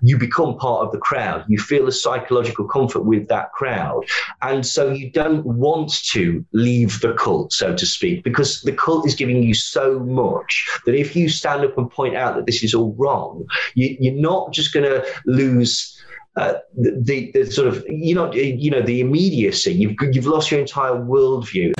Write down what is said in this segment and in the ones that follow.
you become part of the crowd. You feel a psychological comfort with that crowd. And so you don't want to leave the cult, so to speak, because the cult is giving you so much that if you stand up and point out that this is all wrong, you, are not just going to lose. Uh, the, the, sort of you know you know the immediacy you've you've lost your entire worldview.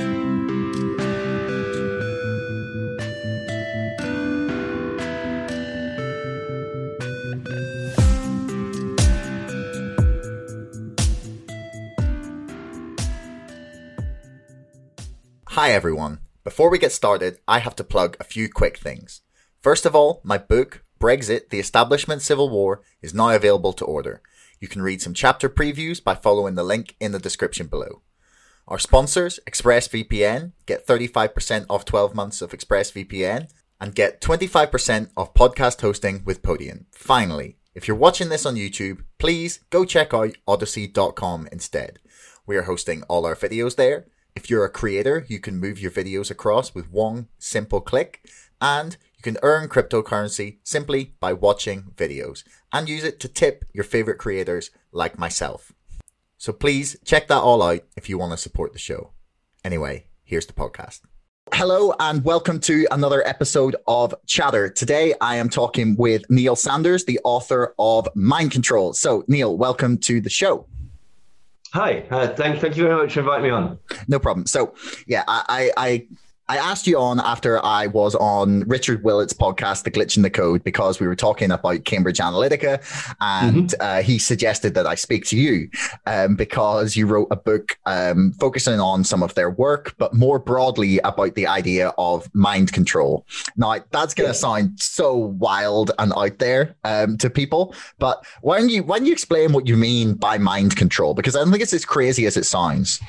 Hi everyone. Before we get started, I have to plug a few quick things. First of all, my book, Brexit, The Establishment Civil War, is now available to order. You can read some chapter previews by following the link in the description below. Our sponsors, ExpressVPN, get 35% off 12 months of ExpressVPN and get 25% off podcast hosting with Podium. Finally, if you're watching this on YouTube, please go check out odysee.com instead. We are hosting all our videos there if you're a creator, you can move your videos across with one simple click and you can earn cryptocurrency simply by watching videos and use it to tip your favorite creators like myself. So please check that all out if you want to support the show. Anyway, here's the podcast. Hello and welcome to another episode of Chatter. Today I am talking with Neil Sanders, the author of Mind Control. So, Neil, welcome to the show. Hi, uh, thank, thank you very much for inviting me on. No problem. So, yeah, I, I, I asked you on after I was on Richard Willett's podcast, The Glitch in the Code, because we were talking about Cambridge Analytica, and mm-hmm. uh, he suggested that I speak to you um, because you wrote a book um, focusing on some of their work, but more broadly about the idea of mind control. Now, that's going to yeah. sound so wild and out there um, to people, but why don't you why don't you explain what you mean by mind control? Because I don't think it's as crazy as it sounds.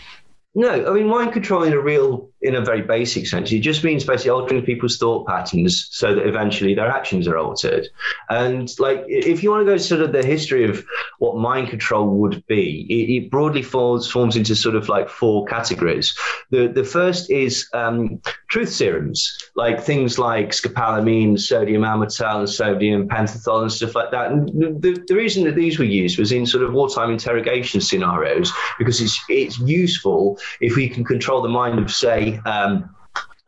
No, I mean mind control in a real in a very basic sense. It just means basically altering people's thought patterns so that eventually their actions are altered. And like, if you want to go sort of the history of what mind control would be, it, it broadly falls forms into sort of like four categories. The the first is um, truth serums, like things like scopolamine, sodium amytal, and sodium pentothal, and stuff like that. And the, the reason that these were used was in sort of wartime interrogation scenarios because it's it's useful if we can control the mind of say um,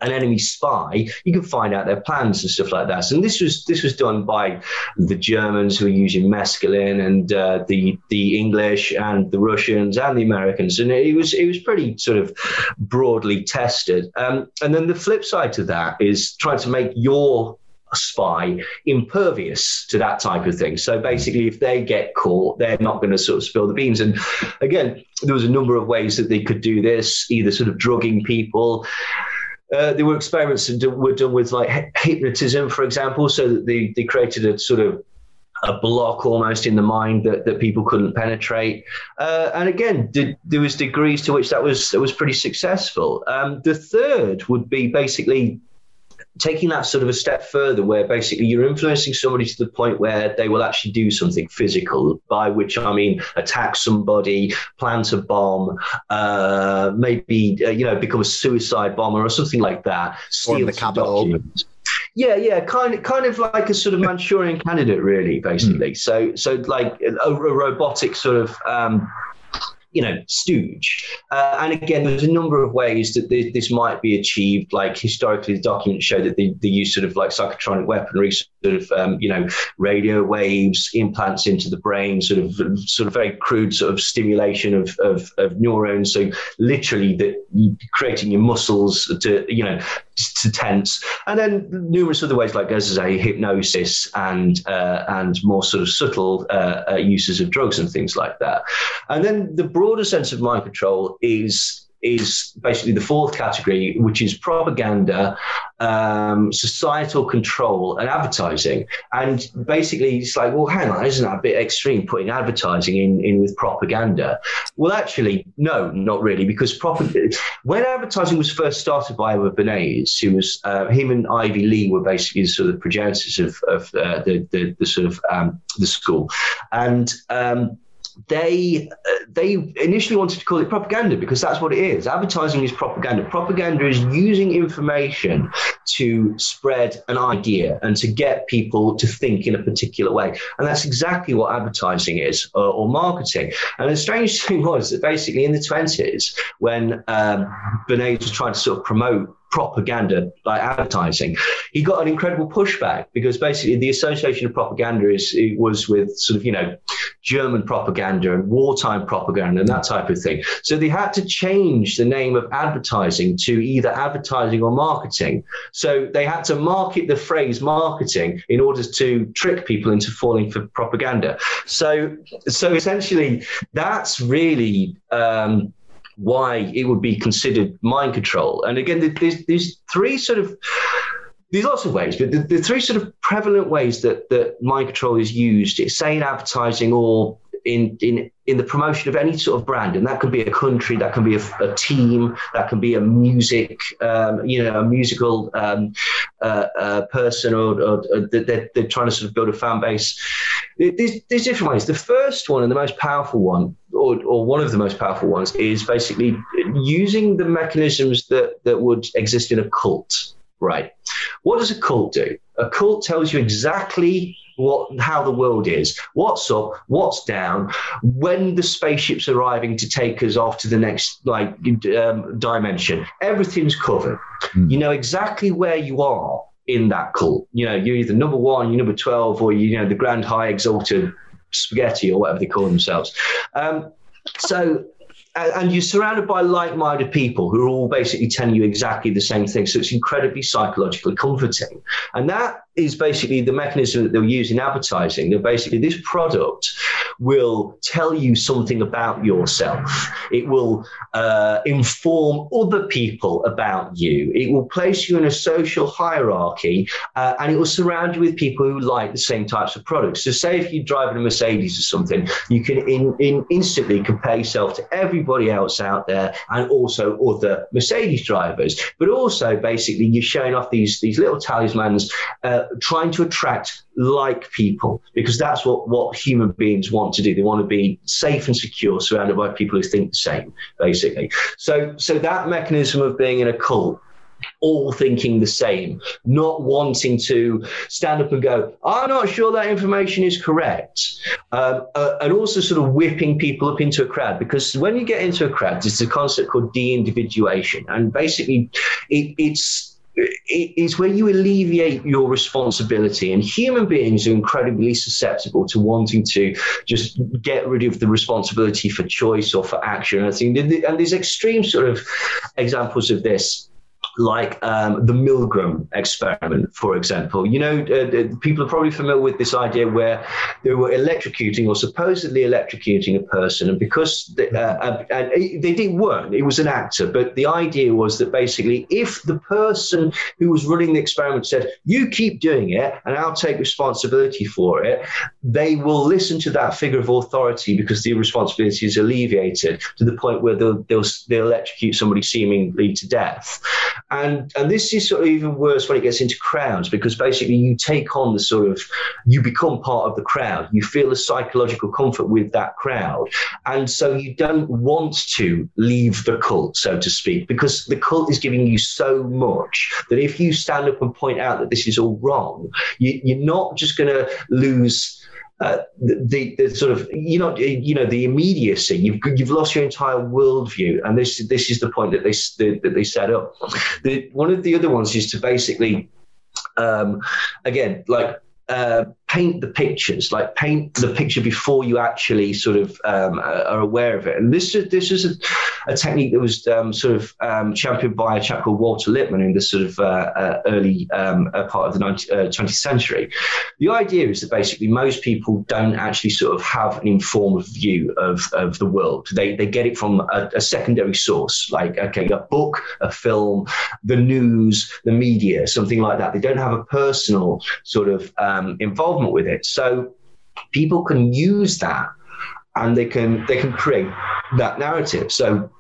an enemy spy, you can find out their plans and stuff like that. And this was this was done by the Germans who were using mescaline, and uh, the the English and the Russians and the Americans, and it was it was pretty sort of broadly tested. Um, and then the flip side to that is trying to make your spy impervious to that type of thing. So basically, if they get caught, they're not going to sort of spill the beans. And again, there was a number of ways that they could do this, either sort of drugging people. Uh, there were experiments that were done with like hypnotism, for example, so that they, they created a sort of a block almost in the mind that, that people couldn't penetrate. Uh, and again, did, there was degrees to which that was that was pretty successful. Um, the third would be basically taking that sort of a step further where basically you're influencing somebody to the point where they will actually do something physical by which i mean attack somebody plant a bomb uh, maybe uh, you know become a suicide bomber or something like that steal the capital yeah, yeah, kind of, kind of like a sort of Manchurian candidate, really, basically. Mm. So, so like a, a robotic sort of um, you know, stooge. Uh, and again, there's a number of ways that this, this, might be achieved. Like historically, the documents show that they, they use sort of like psychotronic weaponry, sort of, um, you know, radio waves, implants into the brain, sort of, sort of very crude sort of stimulation of, of, of neurons. So literally that creating your muscles to, you know, to tense, and then numerous other ways like as I say, hypnosis and uh, and more sort of subtle uh, uh, uses of drugs and things like that. And then the broader sense of mind control is is basically the fourth category, which is propaganda, um, societal control, and advertising. And basically, it's like, well, hang on, isn't that a bit extreme putting advertising in, in with propaganda? Well, actually, no, not really, because when advertising was first started by Edward Bernays, who was uh, him and Ivy Lee were basically sort of progenitors of, of uh, the, the, the sort of um, the school, and um, they uh, they initially wanted to call it propaganda because that's what it is. Advertising is propaganda. Propaganda is using information to spread an idea and to get people to think in a particular way. And that's exactly what advertising is or, or marketing. And the strange thing was that basically in the 20s, when um, Bernays was trying to sort of promote propaganda like advertising. He got an incredible pushback because basically the association of propaganda is it was with sort of you know german propaganda and wartime propaganda and that type of thing. So they had to change the name of advertising to either advertising or marketing. So they had to market the phrase marketing in order to trick people into falling for propaganda. So so essentially that's really um, why it would be considered mind control. And again, there's, there's three sort of there's lots of ways, but the, the, three sort of prevalent ways that, that mind control is used, say in advertising or in, in, in the promotion of any sort of brand, and that can be a country, that can be a, a team, that can be a music, um, you know, a musical um, uh, uh, person, or, or, or they're, they're, trying to sort of build a fan base. There's, there's different ways. The first one and the most powerful one or, or one of the most powerful ones, is basically using the mechanisms that, that would exist in a cult. Right. What does a cult do? A cult tells you exactly what how the world is, what's up, what's down, when the spaceship's arriving to take us off to the next like um, dimension. Everything's covered. Mm. You know exactly where you are in that cult. You know, you're either number one, you're number twelve, or you know the Grand High Exalted spaghetti or whatever they call themselves. Um, so and you're surrounded by like-minded people who are all basically telling you exactly the same thing. So it's incredibly psychologically comforting. And that is basically the mechanism that they'll use in advertising. That basically this product will tell you something about yourself. It will uh, inform other people about you. It will place you in a social hierarchy, uh, and it will surround you with people who like the same types of products. So, say if you're driving a Mercedes or something, you can in, in instantly compare yourself to everybody else out there, and also other Mercedes drivers. But also, basically, you're showing off these these little talismans. Uh, trying to attract like people because that's what, what human beings want to do. They want to be safe and secure, surrounded by people who think the same, basically. So, so that mechanism of being in a cult all thinking the same, not wanting to stand up and go, I'm not sure that information is correct. Um, uh, and also sort of whipping people up into a crowd because when you get into a crowd, there's a concept called de individuation. And basically, it, it's it's where you alleviate your responsibility. And human beings are incredibly susceptible to wanting to just get rid of the responsibility for choice or for action. And I think, and there's extreme sort of examples of this like um, the Milgram experiment, for example. You know, uh, people are probably familiar with this idea where they were electrocuting or supposedly electrocuting a person, and because they, uh, uh and they didn't weren't, it was an actor, but the idea was that basically, if the person who was running the experiment said, "You keep doing it, and I'll take responsibility for it," they will listen to that figure of authority because the responsibility is alleviated to the point where they'll they'll, they'll electrocute somebody seemingly to death. And and this is sort of even worse when it gets into crowds because basically you take on the sort of you become part of the crowd. You feel a psychological comfort with that crowd, and so you don't want to leave the cult, so to speak, because the cult is giving you so much that if you stand up and point out that this is all wrong, you, you're not just going to lose uh, the, the sort of you know you know the immediacy. You've you've lost your entire worldview. And this this is the point that they that they set up. The, one of the other ones is to basically um, again like uh, paint the pictures, like paint the picture before you actually sort of um, are aware of it. And this is this is a, a technique that was um, sort of um, championed by a chap called Walter Lippmann in the sort of uh, uh, early um, uh, part of the 19, 20th uh, century. The idea is that basically most people don't actually sort of have an informed view of, of the world. They they get it from a, a secondary source, like okay, a book, a film, the news, the media, something like that. They don't have a personal sort of um, involvement with it. So people can use that and they can they can create that narrative. So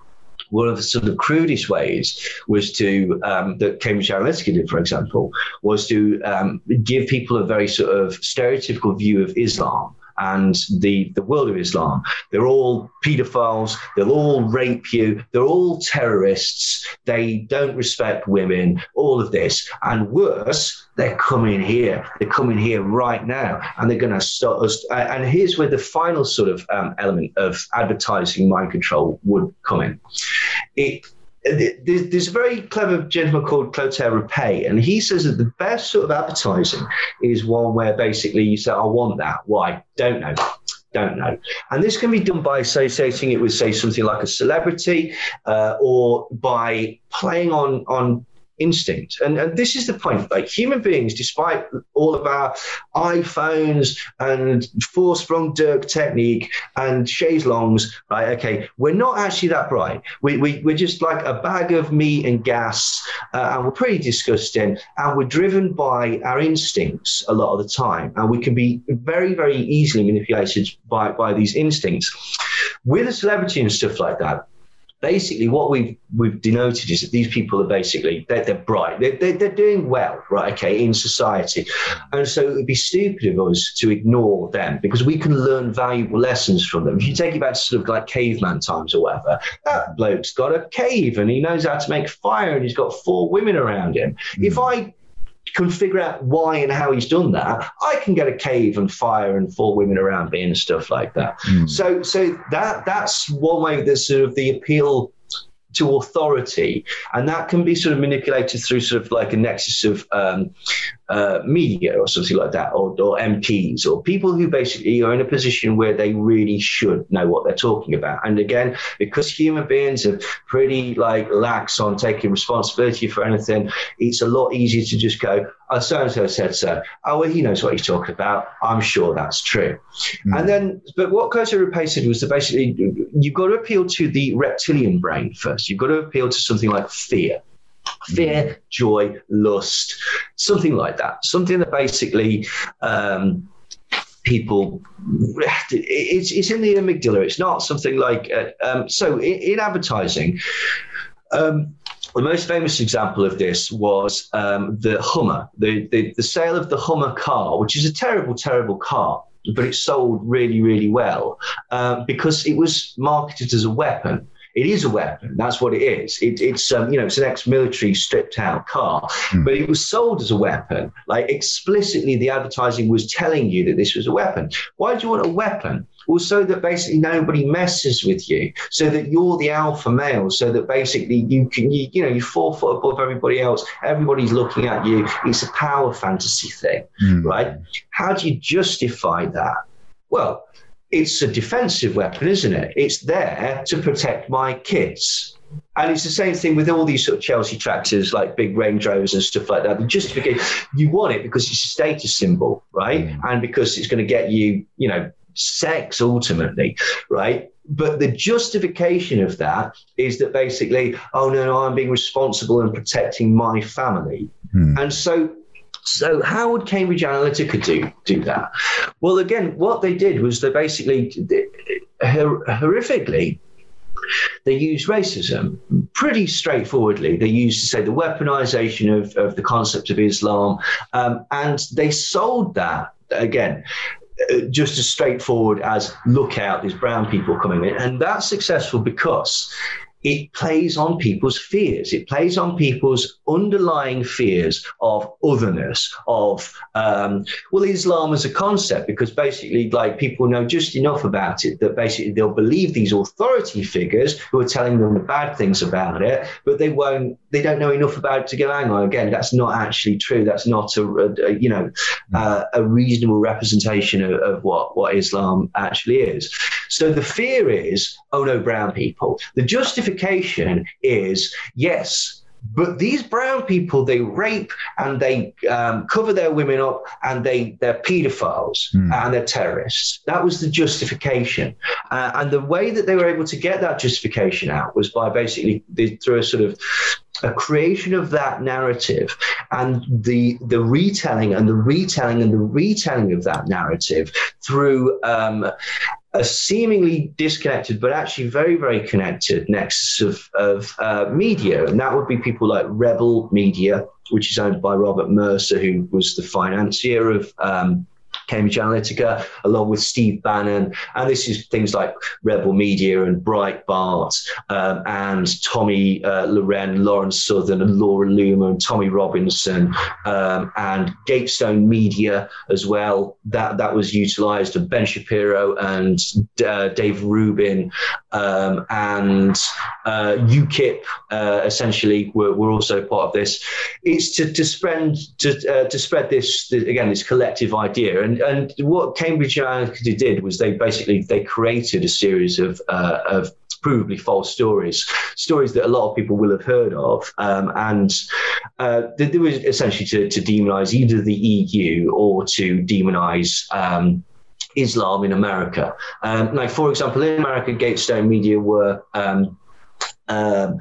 one of the sort of crudest ways was to um, that Cambridge Analytica did, for example, was to um, give people a very sort of stereotypical view of Islam and the, the world of Islam. They're all pedophiles. They'll all rape you. They're all terrorists. They don't respect women, all of this. And worse, they're coming here. They're coming here right now, and they're going to start us. And here's where the final sort of um, element of advertising mind control would come in. It there's a very clever gentleman called Clotaire Rapaille, and he says that the best sort of advertising is one where basically you say, I want that. Why? Don't know. Don't know. And this can be done by associating it with, say, something like a celebrity uh, or by playing on, on instinct. And, and this is the point. Like human beings, despite all of our iPhones and Vorsprung durch Technik and chaise longs, right? Okay, we're not actually that bright. We, we, we're just like a bag of meat and gas, uh, and we're pretty disgusting. And we're driven by our instincts a lot of the time. And we can be very, very easily manipulated by, by these instincts. With a celebrity and stuff like that, basically what we've we've denoted is that these people are basically they're, they're bright. They're, they're, they're, doing well right okay in society. And so it would be stupid of us to ignore them because we can learn valuable lessons from them. If you take it back to sort of like caveman times or whatever that bloke's got a cave and he knows how to make fire and he's got four women around him. Mm. if i can figure out why and how he's done that, I can get a cave and fire and four women around me and stuff like that. Mm. So, so that that's one way that sort of the appeal to authority, and that can be sort of manipulated through sort of like a nexus of um, uh, media or something like that, or, or MPs or people who basically are in a position where they really should know what they're talking about. And again, because human beings are pretty like lax on taking responsibility for anything, it's a lot easier to just go, oh, so and so said so. Oh, well, he knows what he's talking about. I'm sure that's true. Mm. And then, but what Clotaire Rapaille said was that basically you've got to appeal to the reptilian brain first. You've got to appeal to something like fear fear, joy, lust, something like that. Something that basically um, people it's, it's in the amygdala. It's not something like uh, um, so in, in advertising. Um, the most famous example of this was um, the Hummer, the, the, the sale of the Hummer car, which is a terrible, terrible car but it sold really, really well uh, because it was marketed as a weapon. It is a weapon. That's what it is. It, it's um, you know it's an ex-military stripped out car, mm. but it was sold as a weapon. Like explicitly, the advertising was telling you that this was a weapon. Why do you want a weapon? Well, so that basically nobody messes with you, so that you're the alpha male, so that basically you can, you, you know, you're four foot above everybody else. Everybody's looking at you. It's a power fantasy thing, mm. right? How do you justify that? Well, it's a defensive weapon, isn't it? It's there to protect my kids. And it's the same thing with all these sort of Chelsea tractors, like big Range Rovers and stuff like that. The justification, you want it because it's a status symbol, right? Mm. And because it's going to get you, you know, sex ultimately, right? But the justification of that is that basically, oh no, no, I'm being responsible and protecting my family. Mm. And so so how would Cambridge Analytica do do that? Well, again, what they did was they basically horrifically they used racism pretty straightforwardly. They used to say the weaponization of, of the concept of Islam, um, and they sold that again uh, just as straightforward as look out, there's brown people coming in. And that's successful because it plays on people's fears. It plays on people's underlying fears of otherness, of, um, well, Islam as a concept, because basically, like, people know just enough about it that basically they'll believe these authority figures who are telling them the bad things about it, but they won't, they don't know enough about it to go, hang on, again, that's not actually true. That's not a, a, a you know, uh, a reasonable representation of, of what, what Islam actually is. So the fear is, oh no, brown people. The justification is, yes, but these brown people, they rape and they um, cover their women up and they, they're pedophiles mm. and they're terrorists. That was the justification. Uh, and the way that they were able to get that justification out was by basically through a sort of a creation of that narrative and the the retelling and the retelling and the retelling of that narrative through um, a seemingly disconnected but actually very very connected nexus of, of uh, media. And that would be people like rebel media which is owned by robert mercer who was the financier of um, Cambridge Analytica, along with Steve Bannon. And this is things like Rebel Media and Breitbart um, and Tomi uh, Lahren, Lauren Southern, and Laura Loomer and Tommy Robinson um, and Gatestone Media as well. That that was utilised. And Ben Shapiro and uh, Dave Rubin um, and uh, UKIP uh, essentially were, were also part of this. It's to, to spread to, uh, to spread this again this collective idea and and what Cambridge Analytica did was they basically they created a series of uh, of provably false stories, stories that a lot of people will have heard of, um, and uh, they were essentially to, to demonize either the EU or to demonize. Um, Islam in America. Um, like, for example, in America, Gatestone Media were um, um,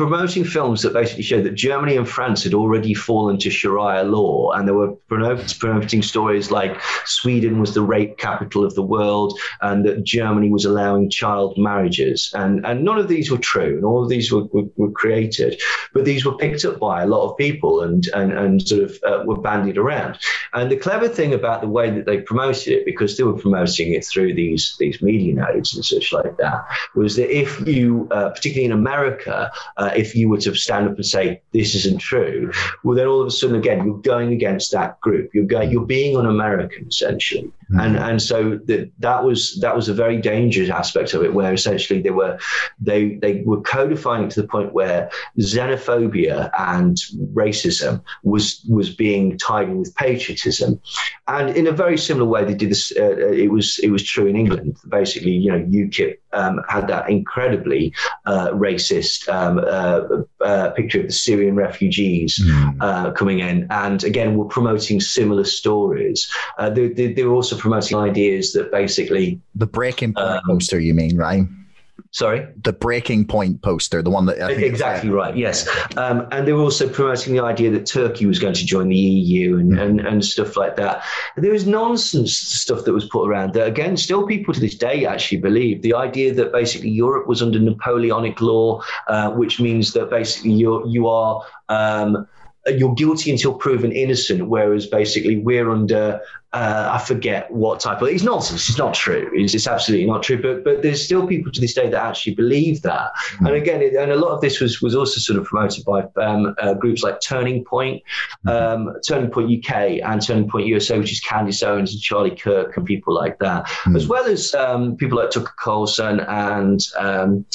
promoting films that basically showed that Germany and France had already fallen to Sharia law, and they were promoting stories like Sweden was the rape capital of the world, and that Germany was allowing child marriages, and and none of these were true, and all of these were, were, were created, but these were picked up by a lot of people and and and sort of uh, were bandied around. And the clever thing about the way that they promoted it, because they were promoting it through these these media nodes and such like that, was that if you, uh, particularly in America, uh, if you were to stand up and say this isn't true, well, then all of a sudden again you're going against that group. You're going, you're being un-American essentially, mm-hmm. and and so that that was that was a very dangerous aspect of it, where essentially they were they they were codifying to the point where xenophobia and racism was was being tied in with patriotism, and in a very similar way they did this. Uh, it was it was true in England. Basically, you know, UKIP um, had that incredibly uh, racist. Um, uh, uh, picture of the Syrian refugees mm. coming in, and again, we're promoting similar stories. Uh, they, they, they, were also promoting ideas that basically the breaking point um, poster. You mean right? Sorry, the breaking point poster, the one that exactly right. Yes, um, and they were also promoting the idea that Turkey was going to join the EU and, mm. and, and stuff like that. And there was nonsense stuff that was put around that again, still people to this day actually believe the idea that basically Europe was under Napoleonic law, uh, which means that basically you you are. Um, you're guilty until proven innocent, whereas basically we're under uh, I forget what type of it's nonsense. It's not true. It's, it's, absolutely not true. But but there's still people to this day that actually believe that. Mm. And again, it, and a lot of this was was also sort of promoted by um, uh, groups like Turning Point, mm. um, Turning Point UK, and Turning Point USA, which is Candace Owens and Charlie Kirk and people like that, mm. as well as um, people like Tucker Carlson and. Um,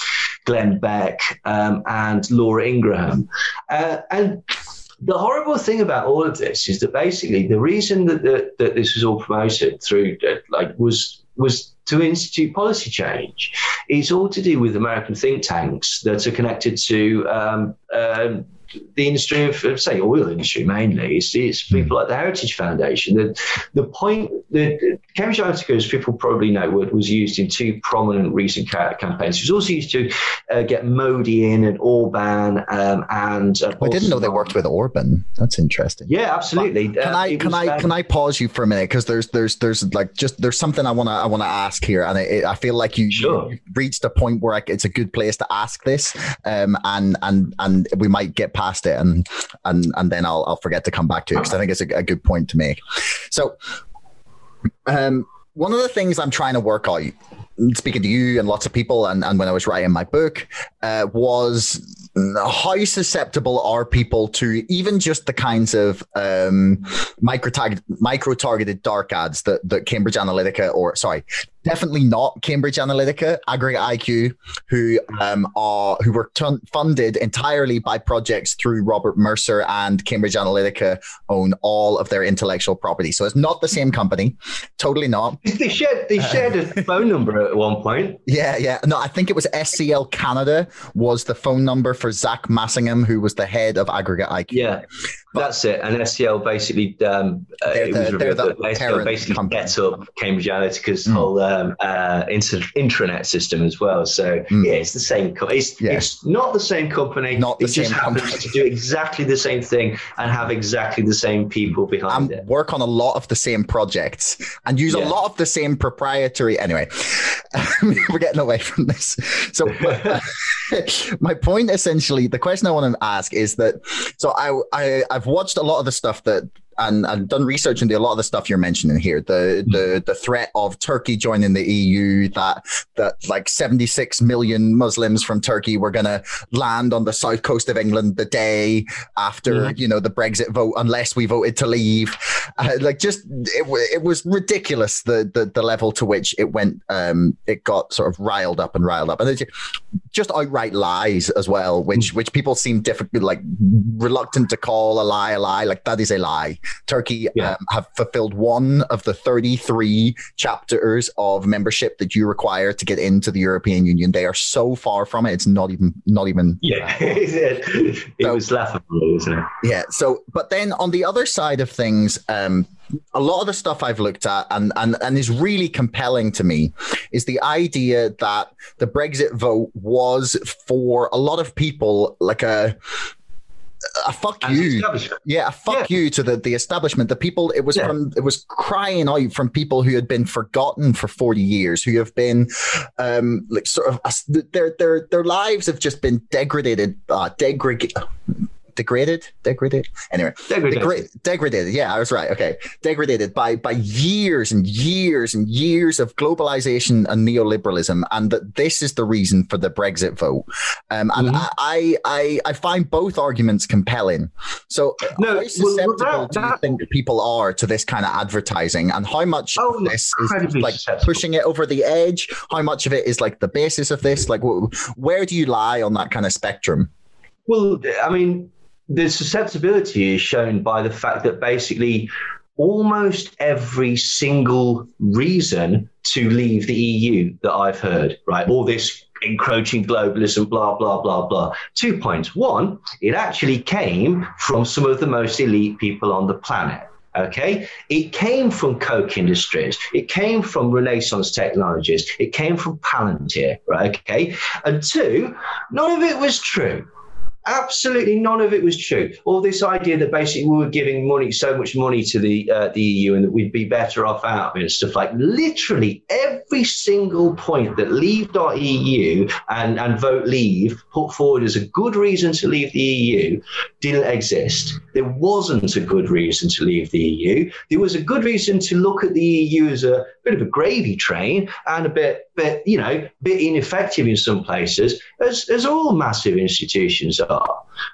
Glenn Beck um, and Laura Ingraham, uh, and the horrible thing about all of this is that basically the reason that, that, this was all promoted through like was was to institute policy change. It's all to do with American think tanks that are connected to um, um, the industry of, of, say, oil industry mainly. It's, it's hmm. people like the Heritage Foundation. The, the point that Cambridge Analytica, as people probably know, was used in two prominent recent campaigns. It was also used to uh, get Modi in and Orban um, and. Uh, I didn't know they worked with Orban. That's interesting. Yeah, absolutely. But can uh, I can I um, can I pause you for a minute because there's there's there's like just there's something I want to I want to ask here, and I, I feel like you, sure. you reached a point where I, it's a good place to ask this, um, and and and we might get past it, and and and then I'll I'll forget to come back to it because I think it's a, a good point to make. So, um, one of the things I'm trying to work on, speaking to you and lots of people, and, and when I was writing my book, uh, was how susceptible are people to even just the kinds of um, micro micro targeted dark ads that, that Cambridge Analytica or sorry definitely not Cambridge Analytica, Aggregate IQ, who um, are who were t- funded entirely by projects through Robert Mercer and Cambridge Analytica own all of their intellectual property. So it's not the same company, totally not. They shared they shared a phone number at one point. Yeah, yeah. No, I think it was SCL Canada was the phone number for Zack Massingham, who was the head of Aggregate IQ. Yeah, but That's it. And SCL basically, um, uh, it was revealed that SCL basically company. gets up Cambridge Analytica's mm. whole um, uh, inter- intranet system as well. So mm. yeah, it's the same. Co- it's, yeah. it's not the same company. Not the it same just happens company. to do exactly the same thing and have exactly the same people behind and it. Work on a lot of the same projects and use yeah. a lot of the same proprietary. Anyway, we're getting away from this. So my, my point, essentially, the question I want to ask is that. So I, I I've watched a lot of the stuff that and, and done research into a lot of the stuff you're mentioning here. The the the threat of Turkey joining the EU, that that like 76 million Muslims from Turkey were going to land on the south coast of England the day after mm. you know the Brexit vote, unless we voted to leave. Uh, like just it, it was ridiculous the, the the level to which it went. Um, it got sort of riled up and riled up, and just outright lies as well, which mm. which people seem difficult like reluctant to call a lie a lie. Like that is a lie. Turkey yeah. um, have fulfilled one of the 33 chapters of membership that you require to get into the European Union. They are so far from it; it's not even not even. Yeah, it so, was laughable, isn't it? Yeah. So, but then on the other side of things, um, a lot of the stuff I've looked at and, and, and is really compelling to me is the idea that the Brexit vote was for a lot of people like a a fuck you. Yeah, a fuck yeah. you to the, the establishment. The people it was yeah. from it was crying out from people who had been forgotten for 40 years, who have been um like sort of their their their lives have just been degraded uh degraded degraded, degraded. Anyway, degraded. Degra- degraded. Yeah, I was right. Okay, degraded by by years and years and years of globalization and neoliberalism, and that this is the reason for the Brexit vote. Um, and mm-hmm. I, I I find both arguments compelling. So, no, how susceptible well, that, do you think people are to this kind of advertising, and how much oh, of this is like pushing it over the edge? How much of it is like the basis of this? Like, where do you lie on that kind of spectrum? Well, I mean, the susceptibility is shown by the fact that basically almost every single reason to leave the EU that I've heard, right? All this encroaching globalism, blah, blah, blah, blah. Two points. One, it actually came from some of the most elite people on the planet. Okay, it came from Koch Industries, it came from Renaissance Technologies, it came from Palantir, right? Okay, and two, none of it was true. Absolutely none of it was true. All this idea that basically we were giving money, so much money to the uh, the EU, and that we'd be better off out of it and stuff like. Literally every single point that Leave.eu and and Vote Leave put forward as a good reason to leave the EU didn't exist. There wasn't a good reason to leave the EU. There was a good reason to look at the EU as a bit of a gravy train and a bit, bit you know, bit ineffective in some places, as as all massive institutions are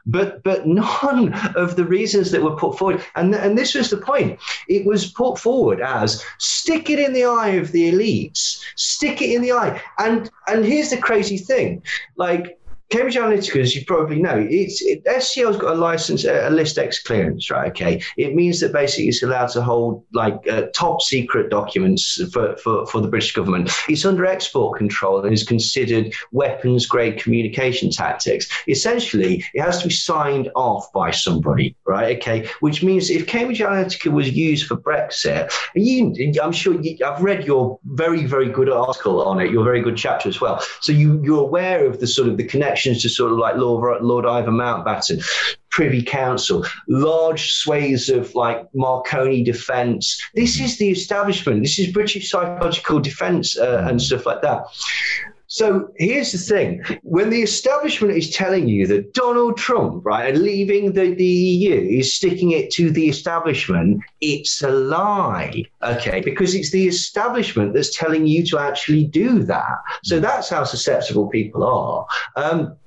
But but none of the reasons that were put forward, and and this was the point. It was put forward as stick it in the eye of the elites, stick it in the eye. And and here's the crazy thing, like Cambridge Analytica, as you probably know, it's it, SCL's got a license, a, list X clearance, right? Okay, it means that basically it's allowed to hold like uh, top secret documents for, for, for the British government. It's under export control and is considered weapons grade communication tactics. Essentially, it has to be signed off by somebody, right? Okay, which means if Cambridge Analytica was used for Brexit, you, I'm sure you, I've read your very very good article on it, your very good chapter as well. So you you're aware of the sort of the connection connections to sort of like Lord, Lord Ivan Mountbatten, Privy Council, large swathes of like Marconi defence. This is the establishment. This is British psychological defence uh, and stuff like that. So here's the thing: when the establishment is telling you that Donald Trump, right, and leaving the, the EU is sticking it to the establishment, it's a lie. Okay, because it's the establishment that's telling you to actually do that. So that's how susceptible people are. Um,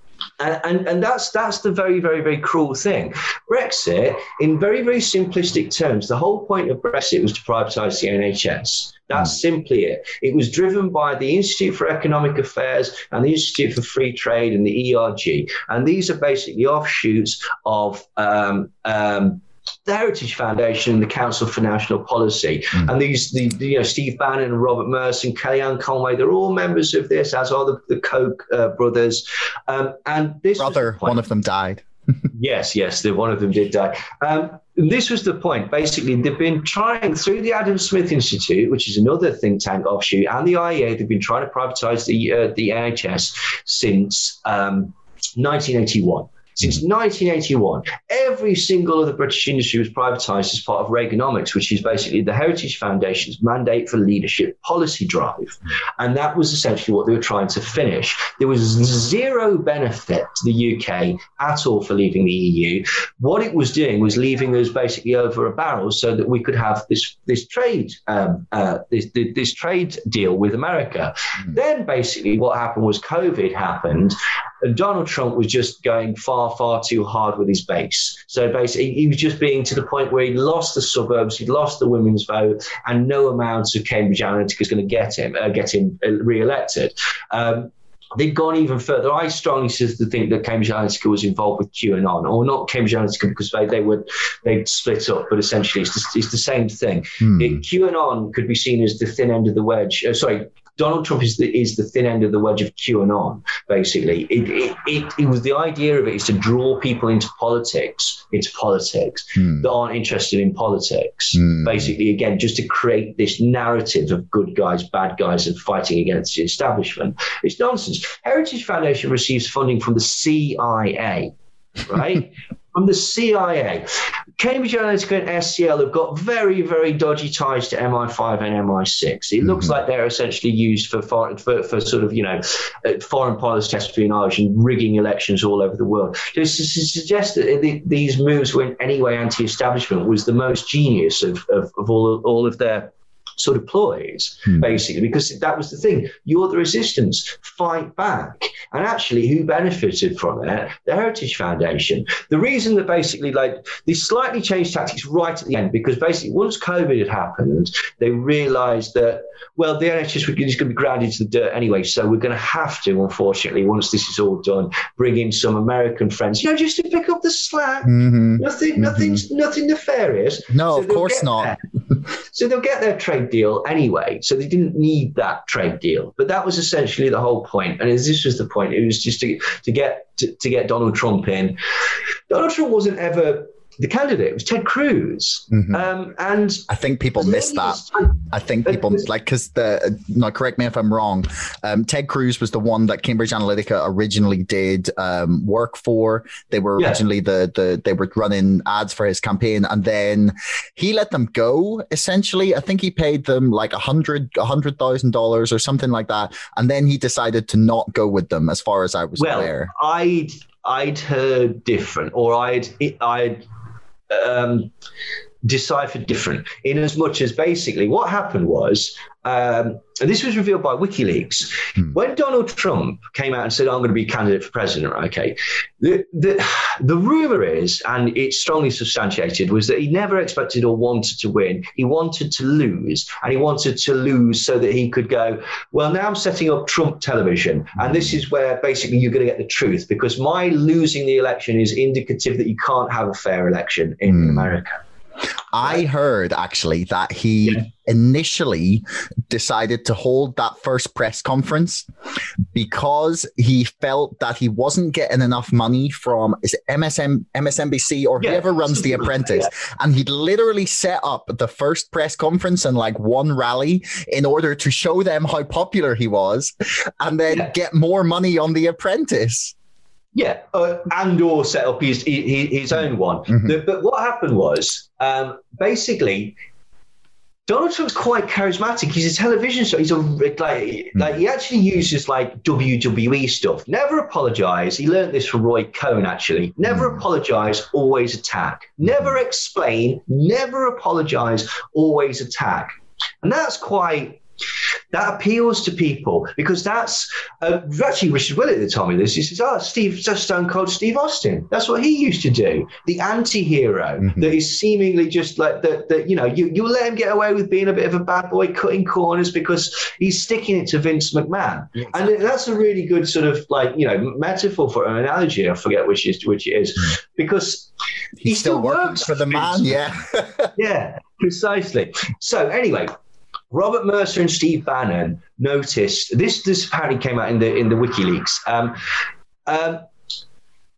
and, and, and that's that's the very very very cruel thing. Brexit, in very very simplistic terms, the whole point of Brexit was to privatise the NHS. That's mm. simply it. It was driven by the Institute for Economic Affairs and the Institute for Free Trade and the ERG, and these are basically offshoots of um, um, the Heritage Foundation and the Council for National Policy. Mm. And these, the, the, you know, Steve Bannon and Robert Mercer and Kellyanne Conway, they're all members of this, as are the, the Koch uh, brothers. Um, and this brother, one of them died. yes, yes, the, one of them did die. Um, this was the point. Basically, they've been trying through the Adam Smith Institute, which is another think tank offshoot, and the IEA. They've been trying to privatise the uh, the NHS since um, 1981. Since 1981, every single other British industry was privatized as part of Reaganomics, which is basically the Heritage Foundation's mandate for leadership policy drive. And that was essentially what they were trying to finish. There was zero benefit to the UK at all for leaving the EU. What it was doing was leaving us basically over a barrel so that we could have this, this trade um, uh, this, this trade deal with America. Mm. Then basically what happened was COVID happened and Donald Trump was just going far, far too hard with his base. So basically, he was just being to the point where he lost the suburbs, he'd lost the women's vote, and no amount of Cambridge Analytica is going to get him uh, get him uh, re-elected. Um, they've gone even further. I strongly think that Cambridge Analytica was involved with QAnon, or not Cambridge Analytica because they, they would they split up, but essentially it's the, it's the same thing. Hmm. It, QAnon could be seen as the thin end of the wedge. Uh, sorry, Donald Trump is the, is the thin end of the wedge of QAnon, basically. It, it, it, it, was the idea of it is to draw people into politics, into politics mm. that aren't interested in politics. Mm. Basically, again, just to create this narrative of good guys, bad guys, and fighting against the establishment. It's nonsense. Heritage Foundation receives funding from the CIA, right? from the CIA. Cambridge Analytica and SCL have got very, very dodgy ties to MI5 and MI6. It mm-hmm. looks like they're essentially used for, for, for, sort of, you know, uh, foreign policy espionage and rigging elections all over the world. To suggest that these moves were in any way anti-establishment was the most genius of, of, of all, all of their sort of ploys, hmm. basically, because that was the thing. You're the resistance, fight back. And actually, who benefited from it? The Heritage Foundation. The reason that basically, like, they slightly changed tactics right at the end, because basically, once COVID had happened, they realized that, well, the NHS is going to be grounded to the dirt anyway, so we're going to have to, unfortunately, once this is all done, bring in some American friends, you know, just to pick up the slack. Mm-hmm. Nothing, mm-hmm. nothing, nothing nefarious. No, so of course not. so they'll get their trade deal anyway. So they didn't need that trade deal. But that was essentially the whole point. And this was the point. It was just to, to get to, to get Donald Trump in. Donald Trump wasn't ever the candidate was Ted Cruz, mm-hmm. um, and I think people miss that. I think people like because the no, correct me if I'm wrong. Um, Ted Cruz was the one that Cambridge Analytica originally did um, work for. They were originally yeah. the the they were running ads for his campaign, and then he let them go. Essentially, I think he paid them like a hundred a hundred thousand dollars or something like that, and then he decided to not go with them. As far as I was well, aware, I'd I'd heard different, or I'd I'd um, deciphered different in as much as basically what happened was um, and this was revealed by WikiLeaks hmm. when Donald Trump came out and said, "I'm going to be candidate for president." Okay, the the, the rumor is, and it's strongly substantiated, was that he never expected or wanted to win. He wanted to lose, and he wanted to lose so that he could go. Well, now I'm setting up Trump television, and this is where basically you're going to get the truth because my losing the election is indicative that you can't have a fair election in hmm. America. I heard actually that he yeah. initially decided to hold that first press conference because he felt that he wasn't getting enough money from is MSM, MSNBC or yeah. whoever runs The Apprentice. Yeah. And he'd literally set up the first press conference and like one rally in order to show them how popular he was and then get more money on The Apprentice. Yeah, uh, and or set up his his, his own one. Mm-hmm. The, but what happened was um, basically Donald Trump's quite charismatic. He's a television star. He's a like mm-hmm. like he actually uses like WWE stuff. Never apologize. He learned this from Roy Cohn actually. Never mm. apologize, always attack. Never explain, never apologize, always attack. And that's quite that appeals to people because that's uh, actually Richard Willett that told me this. He says, "Oh, Steve, Stone Cold Steve Austin. That's what he used to do. The anti-hero mm-hmm. that is seemingly just like that. That you know, you you let him get away with being a bit of a bad boy, cutting corners because he's sticking it to Vince McMahon, and that's a really good sort of like you know metaphor for an analogy. I forget which is which it is mm-hmm. because he, he still, still works for the man. Yeah, yeah, precisely. So anyway, Robert Mercer and Steve Bannon noticed this. This apparently came out in the in the WikiLeaks. Um, um,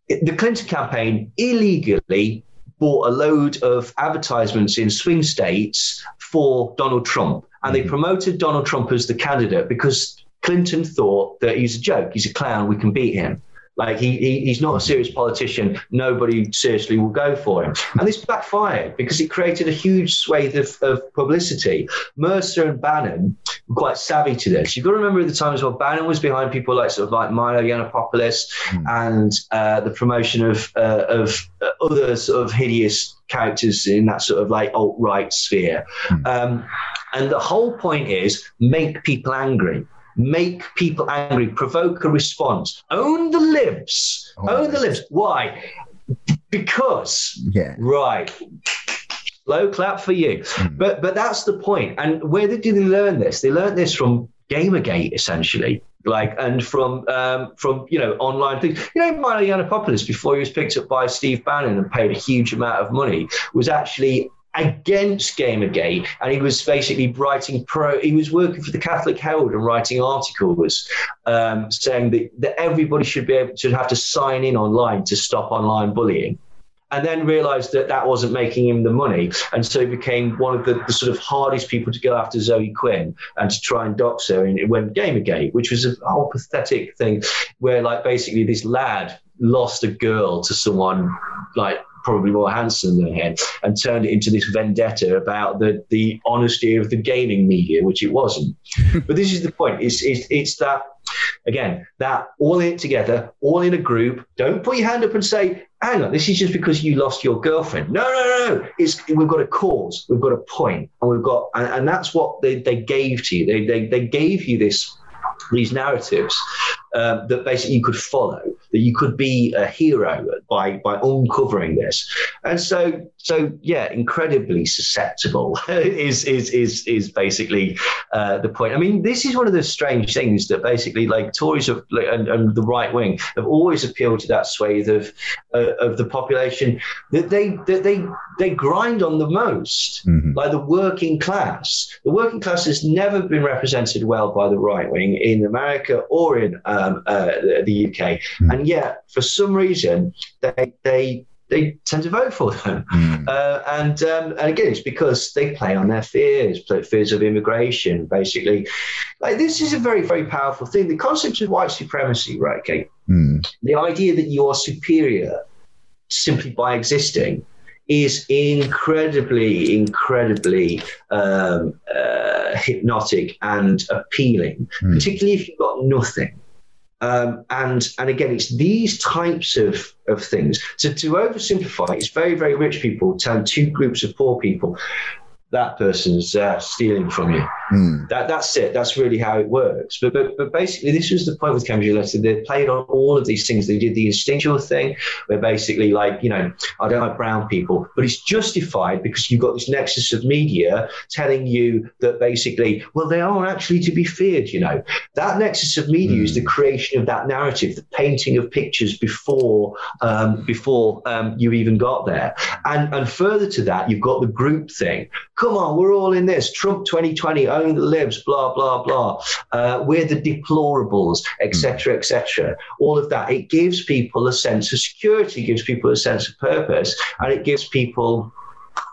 the Clinton campaign illegally bought a load of advertisements in swing states for Donald Trump, and they mm-hmm. promoted Donald Trump as the candidate because Clinton thought that he's a joke, he's a clown, we can beat him Like he, he he's not a serious politician. Nobody seriously will go for him. And this backfired because it created a huge swathe of, of publicity. Mercer and Bannon were quite savvy to this. You've got to remember at the time as well, Bannon was behind people like sort of like Milo Yiannopoulos mm. and uh, the promotion of uh, of uh, other sort of hideous characters in that sort of like alt right sphere. Mm. Um, and the whole point is make people angry make people angry, provoke a response, own the libs, oh, own the libs. Why? Because, yeah, right. Low clap for you. Mm. But but that's the point. And where did they learn this? They learned this from Gamergate, essentially like and from um, from you know online things. You know, Milo Yiannopoulos before he was picked up by Steve Bannon and paid a huge amount of money was actually against Gamergate, and he was basically writing pro. He was working for the Catholic Herald and writing articles um, saying that, that everybody should be able to have to sign in online to stop online bullying. And then realized that that wasn't making him the money. And so he became one of the, the sort of hardest people to go after Zoe Quinn and to try and dox her. And it went Gamergate, which was a whole pathetic thing where, like, basically this lad lost a girl to someone like probably more handsome than him, and turned it into this vendetta about the, the honesty of the gaming media, which it wasn't. but this is the point. It's, it's, it's that, again, that all in it together, all in a group. Don't put your hand up and say, hang on, this is just because you lost your girlfriend. No, no, no. It's, we've got a cause, we've got a point, and we've got, and, and that's what they, they gave to you. They, they, they gave you this these narratives um, that basically you could follow, that you could be a hero by by uncovering this, and so so yeah, incredibly susceptible is is is is basically uh, the point. I mean, this is one of the strange things that basically like Tories have, and, and the right wing have always appealed to that swathe of uh, of the population that they that they they grind on the most, mm-hmm. like the working class. The working class has never been represented well by the right wing in America or in um, uh, the UK, mm. and yet for some reason they they they tend to vote for them. Mm. Uh, and um, and again, it's because they play on their fears, fears of immigration, basically. Like this is a very very powerful thing. The concept of white supremacy, right? Mm. the idea that you are superior simply by existing is incredibly, incredibly um, uh, hypnotic and appealing, mm. particularly if you've got nothing. Um, and and again, it's these types of, of things. So to oversimplify, it's very very rich people turn two groups of poor people that person's uh, stealing from you. Mm. That that's it. That's really how it works. But but but basically, this was the point with Cambridge Analytica. They played on all of these things. They did the instinctual thing, where basically, like you know, I don't like brown people, but it's justified because you've got this nexus of media telling you that basically, well, they are actually to be feared. You know, that nexus of media mm. is the hmm. creation of that narrative, the painting of pictures before um, before um, you even got there, and and further to that, you've got the group thing come on, we're all in this. Trump 2020, own the libs, blah, blah, blah. Uh, we're the deplorables, etc., etc. All of that. It gives people a sense of security, gives people a sense of purpose, and it gives people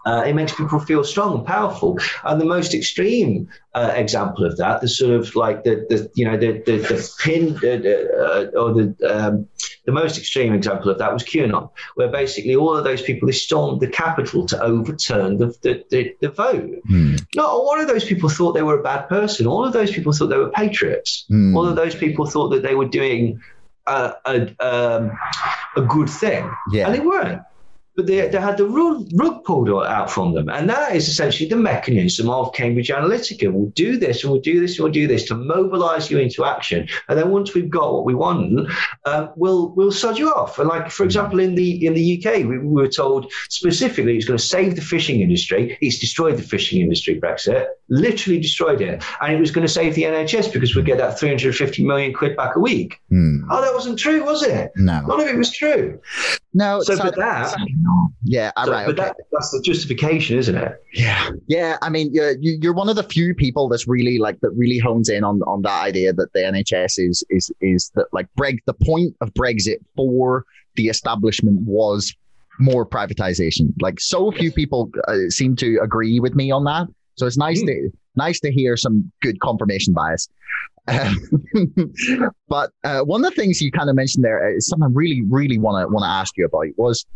uh, it makes people feel strong and powerful. And the most extreme uh, example of that, the sort of like the, the you know the the, the pin uh, or the um, the most extreme example of that was QAnon, where basically all of those people they stormed the Capitol to overturn the the, the, the vote. Mm. Not one of those people thought they were a bad person. All of those people thought they were patriots. Mm. All of those people thought that they were doing a a, um, a good thing, yeah. and they weren't but they, they had the rug, rug pulled out from them. And that is essentially the mechanism of Cambridge Analytica. We'll do this and we'll do this and we'll do this to mobilize you into action. And then once we've got what we want, um, we'll we'll sod you off. And like for example, in the in the UK, we, we were told specifically it's going to save the fishing industry. It's destroyed the fishing industry, Brexit, literally destroyed it. And it was going to save the NHS because we'd get that 350 million quid back a week. Mm. Oh, that wasn't true, was it? No. None of it was true. No. So for that, yeah, all so, right. But okay. that, that's the justification, isn't it? Yeah, yeah. I mean, you're, you're one of the few people that's really like that really hones in on on that idea that the NHS is is is that like Breg the point of Brexit for the establishment was more privatization. Like so few people uh, seem to agree with me on that. So it's nice mm. to nice to hear some good confirmation bias. Um, but uh, one of the things you kind of mentioned there is something I really, really want to want to ask you about was.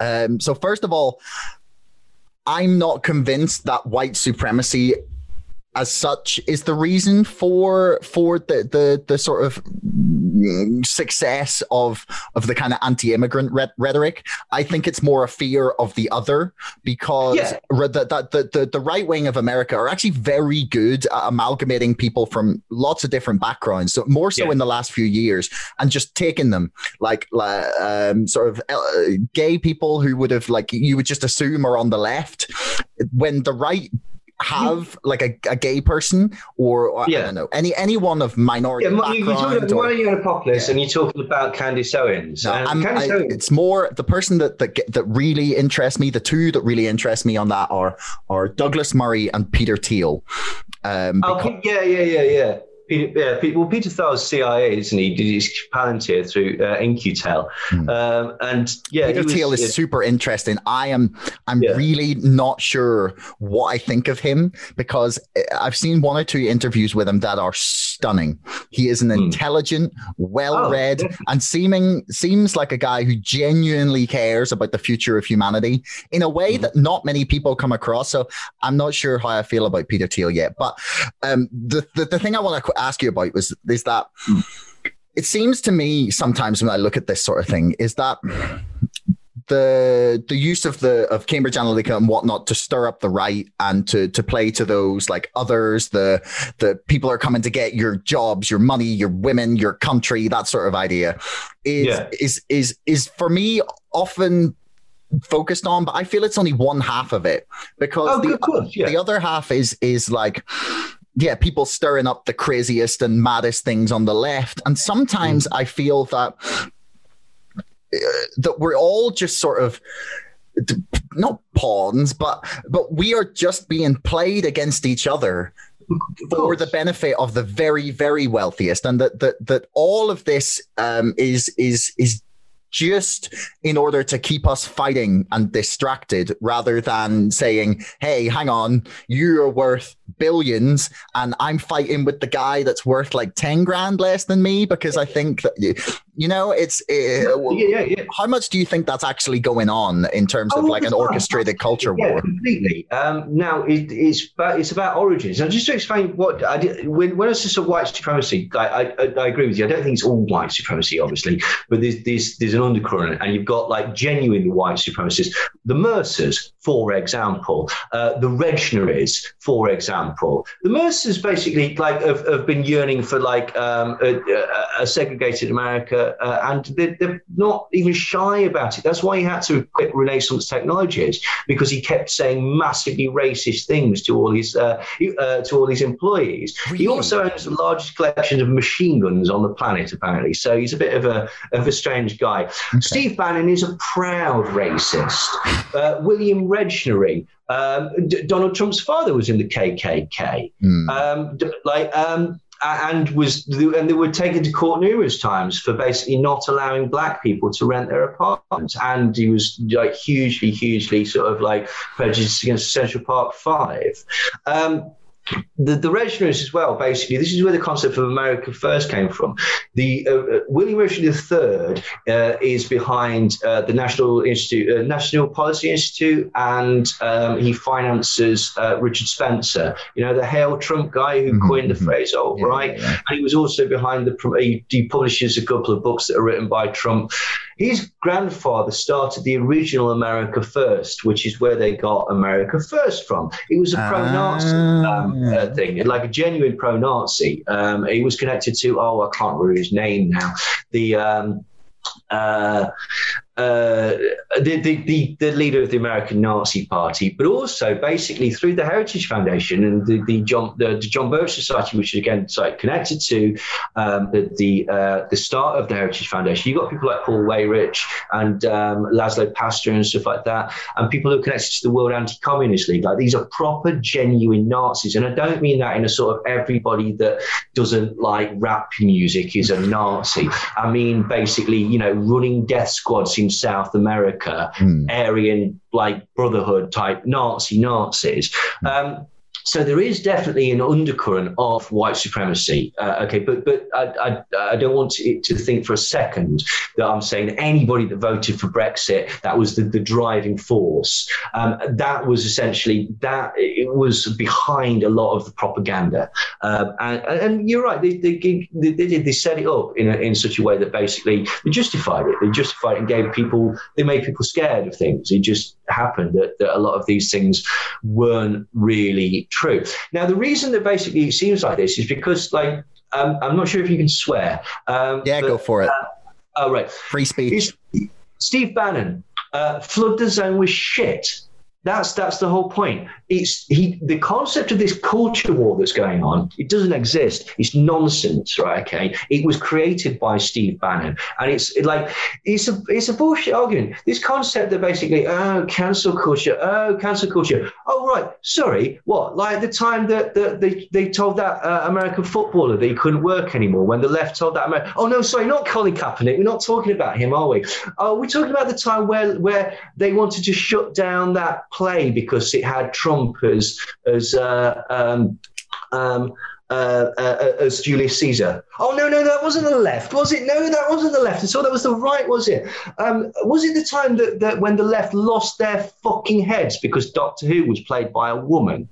Um, so first of all, I'm not convinced that white supremacy as such is the reason for for the the, the sort of success of of the kind of anti-immigrant rhetoric. I think it's more a fear of the other because yeah. the, the, the, the right wing of America are actually very good at amalgamating people from lots of different backgrounds. So more so yeah. in the last few years, and just taking them like um, sort of uh, gay people who would have like you would just assume are on the left when the right have like a, a gay person or, or yeah. I don't know any anyone of minority yeah, background. You're talking about or, you're Apocalypse yeah. and you're talking about Candace Owens. No, Candace I, Owens. It's more the person that, that that really interests me. The two that really interest me on that are are Douglas Murray and Peter Thiel. Um, oh, yeah, yeah, yeah, yeah. Peter, yeah, Peter, well, Peter Thiel's CIA, isn't he? Did his Palantir through uh, In-Q-Tel, mm. um, and yeah, Peter Thiel is super interesting. I am, I'm yeah. really not sure what I think of him because uh, I've seen one or two interviews with him that are stunning. He is an mm. intelligent, well-read, oh, and seeming seems like a guy who genuinely cares about the future of humanity in a way mm. that not many people come across. So I'm not sure how I feel about Peter Thiel yet, but um, the, the the thing I want to ask you about was is that it seems to me sometimes when I look at this sort of thing is that the the use of the of Cambridge Analytica and whatnot to stir up the right and to to play to those like others, the the people are coming to get your jobs, your money, your women, your country, that sort of idea is yeah. is is is for me often focused on, but I feel it's only one half of it because oh, the, course, yeah. the other half is is like yeah, people stirring up the craziest and maddest things on the left. And sometimes mm. I feel that uh, that we're all just sort of not pawns, but but we are just being played against each other for the benefit of the very very wealthiest, and that that that all of this um, is is is just in order to keep us fighting and distracted rather than saying, hey, hang on, you're worth billions and I'm fighting with the guy that's worth like 10 grand less than me because I think that you know, it's uh, yeah, yeah, yeah. how much do you think that's actually going on in terms of oh, like an orchestrated culture yeah, war? Completely. Um, now it, it's about, it's about origins. Now, just to explain what I did when when I said white supremacy, I, I, I, agree with you. I don't think it's all white supremacy, obviously, but there's there's there's an undercurrent, and you've got like genuinely white supremacists. The Mercers, for example, uh, the Regnerys, for example, the Mercers basically like have, have been yearning for like um, a, a segregated America uh, and they're, they're, not even shy about it. That's why he had to quit Renaissance Technologies because he kept saying massively racist things to all his uh, uh, to all his employees. Really? He also owns the largest collection of machine guns on the planet, apparently. So he's a bit of a of a strange guy. Okay. Steve Bannon is a proud racist. Uh, William Regnery. Um, D- Donald Trump's father was in the KKK. Mm. Um, d- like um, and was and they were taken to court numerous times for basically not allowing black people to rent their apartments and he was like hugely hugely sort of like prejudiced against Central Park Five um, the, the Regnerys as well, basically, this is where the concept of America First came from. The uh, uh William Regnery III uh, is behind uh, the National Institute, uh, National Policy Institute, and um, he finances uh, Richard Spencer. You know, the Hail Trump guy who mm-hmm. coined the mm-hmm. phrase "alt yeah, right," yeah. and he was also behind the. He, he publishes a couple of books that are written by Trump. His grandfather started the original America First, which is where they got America First from. It was a pro-Nazi um, uh, ah. thing, like a genuine pro-Nazi. Um, he was connected to oh, I can't remember his name now. The um, uh, uh, the, the, the, leader of the American Nazi Party, but also basically through the Heritage Foundation and the, the John the, John Birch Society, which is again connected to um, the the, uh, the start of the Heritage Foundation. You've got people like Paul Weyrich and um, Laszlo Pastor and stuff like that, and people who are connected to the World Anti-Communist League. Like these are proper, genuine Nazis, and I don't mean that in a sort of everybody that doesn't like rap music is a Nazi. I mean basically, you know, running death squads in in South America, mm. Aryan like Brotherhood type Nazi Nazis. Um, so there is definitely an undercurrent of white supremacy. Uh, okay, but but I, I, I don't want to, to think for a second that I'm saying anybody that voted for Brexit that was the, the driving force. Um, that was essentially that it was behind a lot of the propaganda. Uh, and, and, you're right, they, they, they, they, they set it up in, a, in such a way that basically they justified it. They justified it and gave people, they made people scared of things. It just happened that, that a lot of these things weren't really true. Now, the reason that basically it seems like this is because, like, um, I'm not sure if you can swear. Um, yeah, but, go for it. Uh, oh, right. Free speech. Steve Bannon, uh, flood the zone with shit. That's that's the whole point. It's he the concept of this culture war that's going on. It doesn't exist. It's nonsense, right? Okay. It was created by Steve Bannon, and it's like it's a it's a bullshit argument. This concept that basically oh cancel culture, oh cancel culture. Oh right, sorry, what? Like the time that, that they they told that uh, American footballer that he couldn't work anymore when the left told that. Oh no, sorry, not Colin Kaepernick. We're not talking about him, are we? Oh, we're talking about the time where where they wanted to shut down that play because it had Trump as as uh, um, um, uh, uh, as Julius Caesar. Oh no, no, that wasn't the left, was it? No, that wasn't the left. Saw that was the right, was it? Um, was it the time that, that when the left lost their fucking heads because Doctor Who was played by a woman?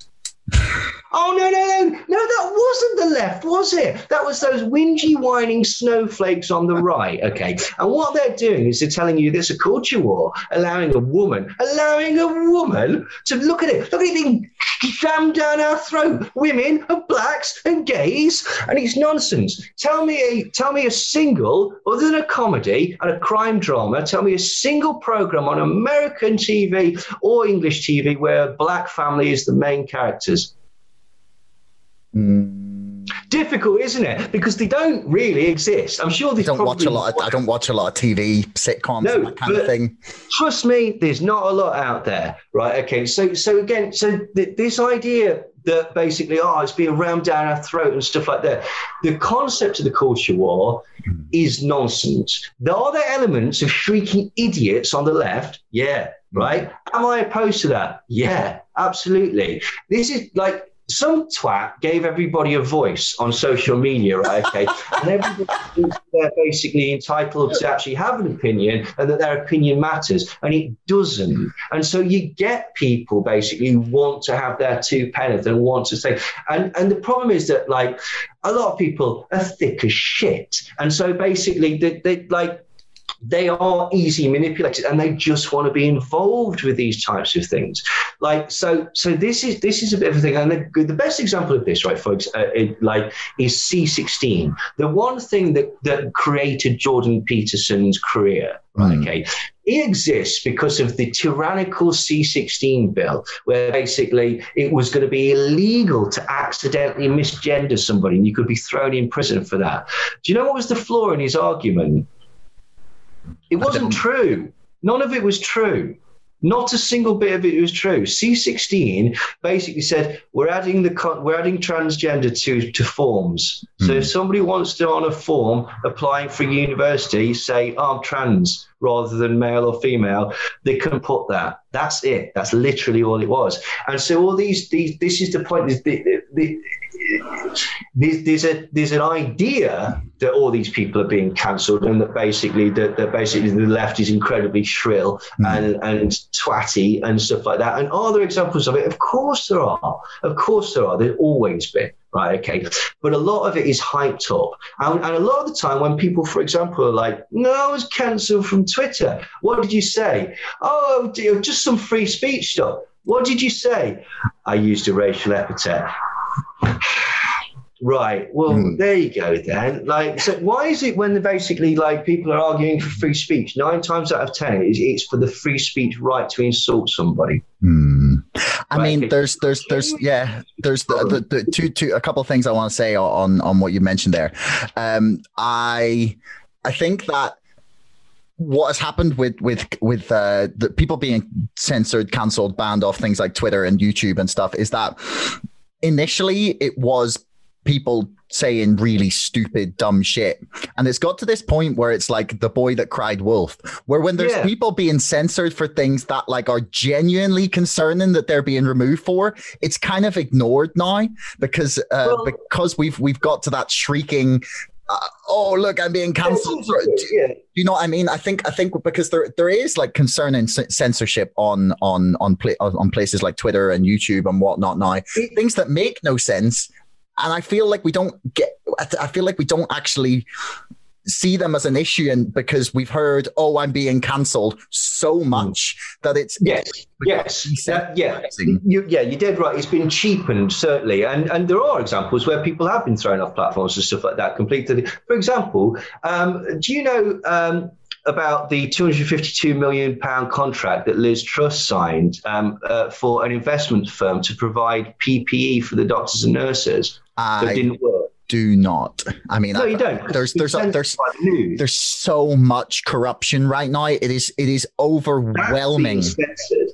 Oh no no no no! That wasn't the left, was it? That was those whingy, whining snowflakes on the right. Okay, and what they're doing is they're telling you there's a culture war, allowing a woman, allowing a woman to look at it, look at it being jammed down our throat. Women and blacks and gays, and it's nonsense. Tell me a tell me a single other than a comedy and a crime drama. Tell me a single program on American TV or English TV where a black family is the main characters. Mm. Difficult, isn't it? Because they don't really exist. I'm sure they don't watch a lot. Of, I don't watch a lot of TV sitcoms, no, that kind of thing. Trust me, there's not a lot out there, right? Okay, so so again, so th- this idea that basically, oh, it's being rammed down our throat and stuff like that. The concept of the culture war mm. is nonsense. There are there elements of shrieking idiots on the left, yeah, right. Am I opposed to that? Yeah, absolutely. This is like some twat gave everybody a voice on social media, right? Okay. and everybody thinks they're basically entitled to actually have an opinion and that their opinion matters. And it doesn't. And so you get people basically who want to have their two penneth and want to say, and, and the problem is that like a lot of people are thick as shit. And so basically they, they like they are easy manipulated and they just want to be involved with these types of things like so so this is this is a bit of a thing and the, the best example of this right folks uh, it, like is c16 the one thing that that created jordan peterson's career right mm. okay he exists because of the tyrannical C16 bill, where basically it was going to be illegal to accidentally misgender somebody and you could be thrown in prison for that. Do you know what was the flaw in his argument? It wasn't true. None of it was true. Not a single bit of it was true. C16 basically said we're adding the we're adding transgender to to forms. Mm. So hmm. if somebody wants to on a form applying for university say oh, I'm trans rather than male or female, they can put that. That's it. That's literally all it was. And so all these these this is the point. The, the, the, there's, there's a there's an idea that all these people are being cancelled and that basically that, that basically the left is incredibly shrill mm. and and twatty and stuff like that. And are there examples of it? Of course there are. Of course there are. There's always been. Right, okay. But a lot of it is hyped up. And, and a lot of the time when people, for example, are like, no, I was cancelled from Twitter. What did you say? Oh, just some free speech stuff. What did you say? I used a racial epithet. Right. Well, mm. there you go then. Like, so why is it when basically like people are arguing for free speech, nine times out of ten, it's, it's for the free speech right to insult somebody. Mm. I right. mean, there's, there's, there's, yeah, there's the, the, the two, two, a couple of things I want to say on, on what you mentioned there. Um, I, I think that what has happened with with with uh, the people being censored, cancelled, banned off things like Twitter and YouTube and stuff is that initially it was people saying really stupid, dumb shit. And it's got to this point where it's like the boy that cried wolf, where when there's Yeah. people being censored for things that like are genuinely concerning that they're being removed for, it's kind of ignored now because uh, Well- because we've we've got to that shrieking. Uh, oh look, I'm being cancelled. Do Yeah. you know what I mean? I think I think because there there is like concerning c- censorship on on on pla- on places like Twitter and YouTube and whatnot now. Things that make no sense, and I feel like we don't get. I feel like we don't actually see them as an issue, and because we've heard, oh, I'm being cancelled so much that it's Yes, yes, that- yeah, you, yeah, you did right. It's been cheapened certainly, and and there are examples where people have been thrown off platforms and stuff like that completely. For example, um, do you know? Um, about the 252 million pound contract that Liz Truss signed um, uh, for an investment firm to provide PPE for the doctors and nurses that didn't work. Do not. I mean, No, I- you don't. There's there's there's censored by the news. there's so much corruption right now. It is it is overwhelming. Censored.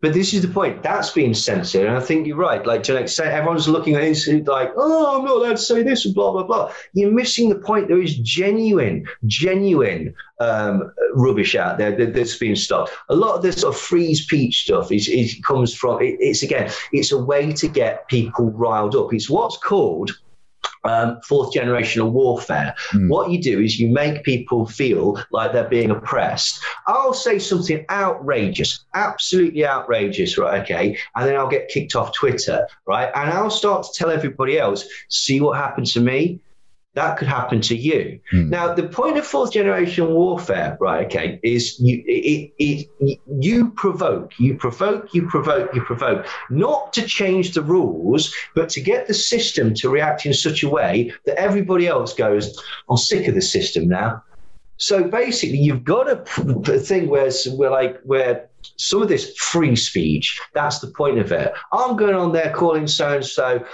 But this is the point. That's being censored, and I think you're right. Like to an extent, everyone's looking at it like, "Oh, I'm not allowed to say this," and blah blah blah. You're missing the point. There is genuine, genuine um, rubbish out there that, that's being stopped. A lot of this sort of free speech stuff is, is comes from. It, it's again, it's a way to get people riled up. It's what's called um, fourth generational warfare. Mm. What you do is you make people feel like they're being oppressed. I'll say something outrageous, absolutely outrageous, right? Okay. And then I'll get kicked off Twitter, right? And I'll start to tell everybody else, see what happened to me? That could happen to you. Mm. Now, the point of fourth generation warfare, right? Okay, is you it, it, it you provoke, you provoke, you provoke, you provoke, not to change the rules, but to get the system to react in such a way that everybody else goes, "I'm sick of the system now." So basically, you've got a thing where where like where some of this free speech. That's the point of it. I'm going on there calling so and so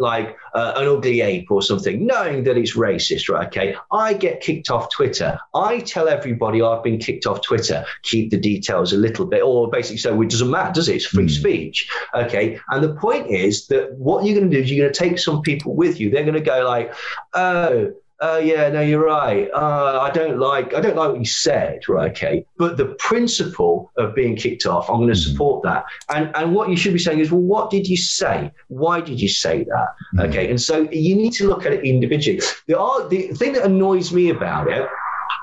like uh, an ugly ape or something, knowing that it's racist, right? Okay, I get kicked off Twitter. I tell everybody I've been kicked off Twitter. Keep the details a little bit, or basically, so it doesn't matter, does it? It's free Mm. speech. Okay, and the point is that what you're going to do is you're going to take some people with you. They're going to go like, oh. Oh yeah, no, you're right. Uh, I don't like I don't like what you said, right? Okay, but the principle of being kicked off, I'm going to Mhm. support that. And and what you should be saying is, well, what did you say? Why did you say that? Mm. Okay, and so you need to look at it individually. The the thing that annoys me about it.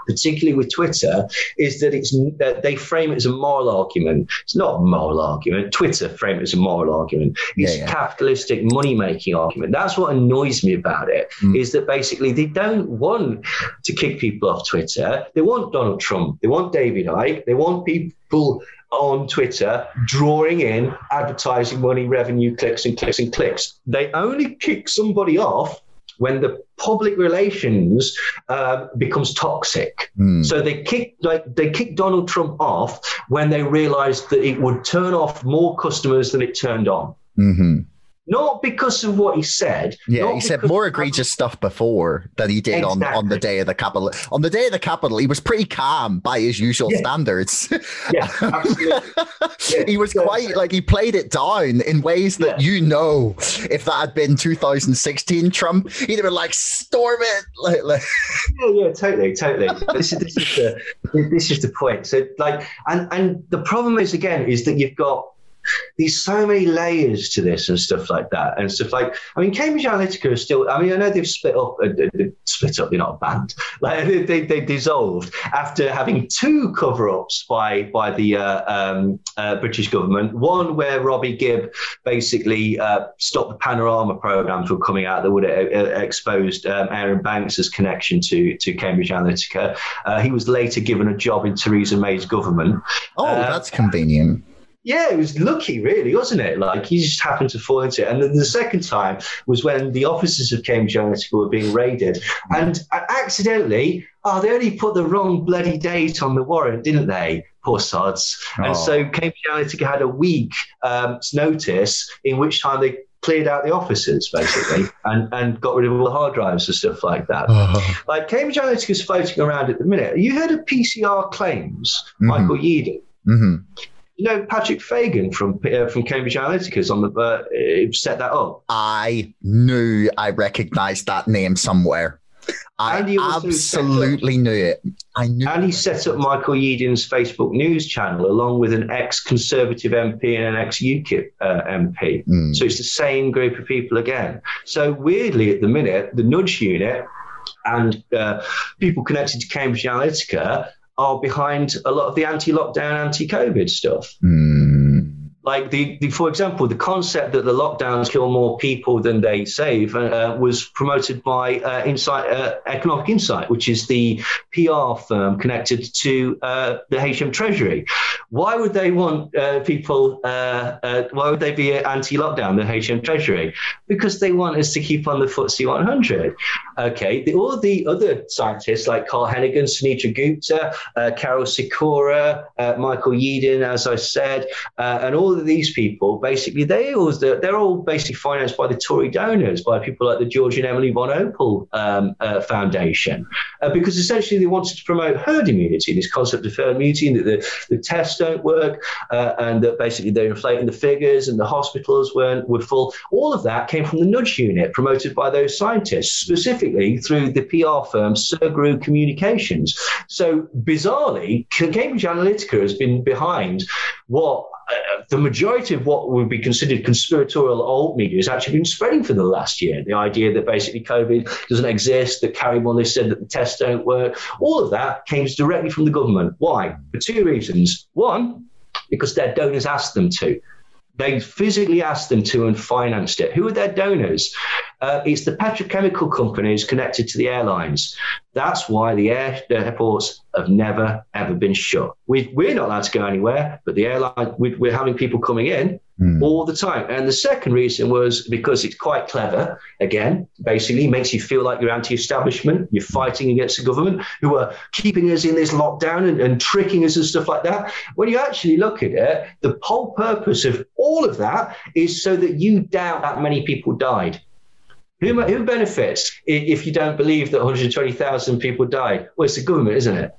Particularly with Twitter, is that it's that they frame it as a moral argument. It's not a moral argument. Twitter frame it as a moral argument. It's Yeah, yeah. capitalistic money making argument. That's what annoys me about it. Mm. Is that basically they don't want to kick people off Twitter. They want Donald Trump. They want David Icke. They want people on Twitter drawing in advertising money, revenue, clicks and clicks and clicks. They only kick somebody off when the public relations uh, becomes toxic. Mm. So they kicked like they kicked Donald Trump off when they realised that it would turn off more customers than it turned on. Mhm. Not because of what he said. Yeah, he said more egregious stuff before than he did on, on the day of the Capitol. On the day of the Capitol, he was pretty calm by his usual Yeah. standards. Yeah, absolutely. Yeah, he was yeah. quite like he played it down in ways that you know, if that had been 2016 Trump, he'd have been like, storm it. Like, like, Yeah, yeah, totally, totally. this is this is the this is the point. So like, and and the problem is again is that you've got there's so many layers to this and stuff like that and stuff like I mean Cambridge Analytica is still I mean I know they've split up uh, they split up they're not a band. Like they, they, they dissolved after having two cover-ups by by the uh, um, uh, British government. One where Robbie Gibb basically uh, stopped the Panorama program from coming out that would have uh, exposed um, Arron Banks' connection to to Cambridge Analytica. Uh, he was later given a job in Theresa May's government. Oh, Uh, that's convenient. Yeah, it was lucky, really, wasn't it? Like he just happened to fall into it. And then the second time was when the offices of Cambridge Analytica were being raided, and accidentally, oh, they only put the wrong bloody date on the warrant, didn't they? Poor sods. Oh. And so Cambridge Analytica had a week um, notice in which time they cleared out the offices basically and, and got rid of all the hard drives and stuff like that. Oh. Like Cambridge Analytica is floating around at the minute. You heard of PCR claims, Mhm. Michael Yeadon? hmm You know, Patrick Fagan from uh, from Cambridge Analytica on the uh, set that up. I knew I recognized that name somewhere. I absolutely up, knew it. I knew. And he set up Michael Yeadon's Facebook news channel along with an ex-Conservative MP and an ex-UKIP uh, MP. Mm. So it's the same group of people again. So weirdly, at the minute, the Nudge Unit and uh, people connected to Cambridge Analytica are behind a lot of the anti-lockdown, anti-COVID stuff. Mm like the, the, for example, the concept that the lockdowns kill more people than they save uh, was promoted by uh, Insight, uh, Economic Insight, which is the PR firm connected to uh, the HM Treasury. Why would they want uh, people? Uh, why would they be anti-lockdown? The HM Treasury because they want us to keep on the FTSE 100. Okay, the, all the other scientists like Carl Heneghan, Sunetra Gupta, Karol Sikora, Michael Yeadon, as I said, and all of these people, basically, they all, they're all basically financed by the Tory donors, by people like the George and Emily von Opel um, uh, Foundation, uh, because essentially they wanted to promote herd immunity, this concept of herd immunity, and that the, the tests don't work, uh, and that basically they're inflating the figures, and the hospitals weren't were full. All of that came from the Nudge Unit, promoted by those scientists, specifically through the PR firm Sergru Communications. So bizarrely, Cambridge Analytica has been behind what Uh, the majority of what would be considered conspiratorial alt media has actually been spreading for the last year. The idea that basically COVID doesn't exist, that Kary Mullis said that the tests don't work, all of that came directly from the government. Why? For two reasons. One, because their donors asked them to. They physically asked them to and financed it. Who are their donors? Uh, it's the petrochemical companies connected to the airlines. That's why the air, airports have never, ever been shut. We, we're not allowed to go anywhere, but the airline, we, we're having people coming in mm. all the time. And the second reason was because it's quite clever. Again, basically makes you feel like you're anti-establishment. You're fighting against the government who are keeping us in this lockdown and, and tricking us and stuff like that. When you actually look at it, the whole purpose of all of that is so that you doubt that many people died. Who, who benefits if you don't believe that 120,000 people died? Well, it's the government, isn't it?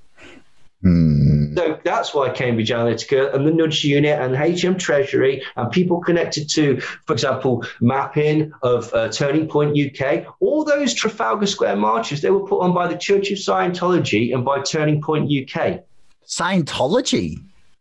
Mm. So that's why Cambridge Analytica and the Nudge Unit and HM Treasury and people connected to, for example, mapping of uh, Turning Point UK, all those Trafalgar Square marches, they were put on by the Church of Scientology and by Turning Point UK. Scientology?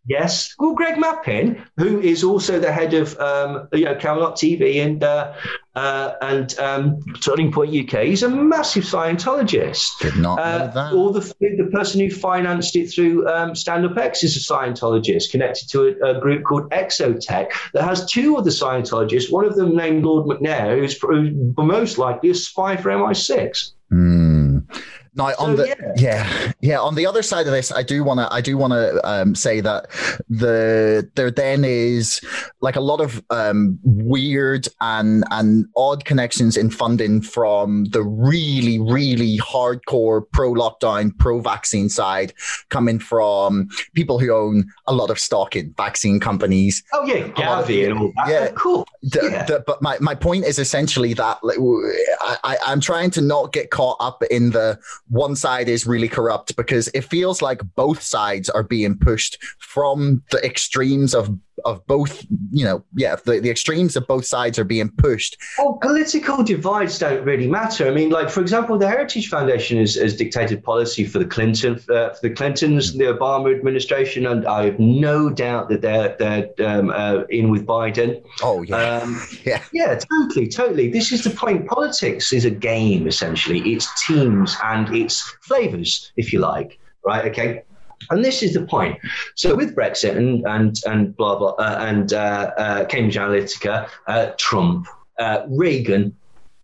Yes. Well, Greg Mappin, who is also the head of um, you know Camelot TV and uh, uh, and um, Turning Point UK, he's a massive Scientologist. Did not uh, know that. Or the the person who financed it through um, Stand Up X is a Scientologist connected to a, a, group called Exotech that has two other Scientologists. One of them named Lord McNair, who's, who's most likely a spy for MI6. Mm. Now, on so, the yeah. yeah. yeah, on the other side of this, I do want to I do want to um, say that the there then is like a lot of um, weird and and odd connections in funding from the really really hardcore pro lockdown pro vaccine side, coming from people who own a lot of stock in vaccine companies. Oh yeah, Gavi and all that. Yeah, cool. The, yeah. The, but my my point is essentially that like I, I I'm trying to not get caught up in the one side is really corrupt because it feels like both sides are being pushed from the extremes of of both you know yeah the, the extremes of both sides are being pushed. Well political divides don't really matter. I mean like for example the heritage foundation has, has dictated policy for the clinton uh, for the clintons and the obama administration and i have no doubt that they're they're um, uh, in with biden. Oh yeah. Um, yeah. Yeah totally totally. This is the point. Politics is a game essentially. It's teams and it's flavors if you like right? Okay and this is the point. So with Brexit and and and blah blah uh, and uh, uh, Cambridge Analytica, uh, Trump, uh, Reagan,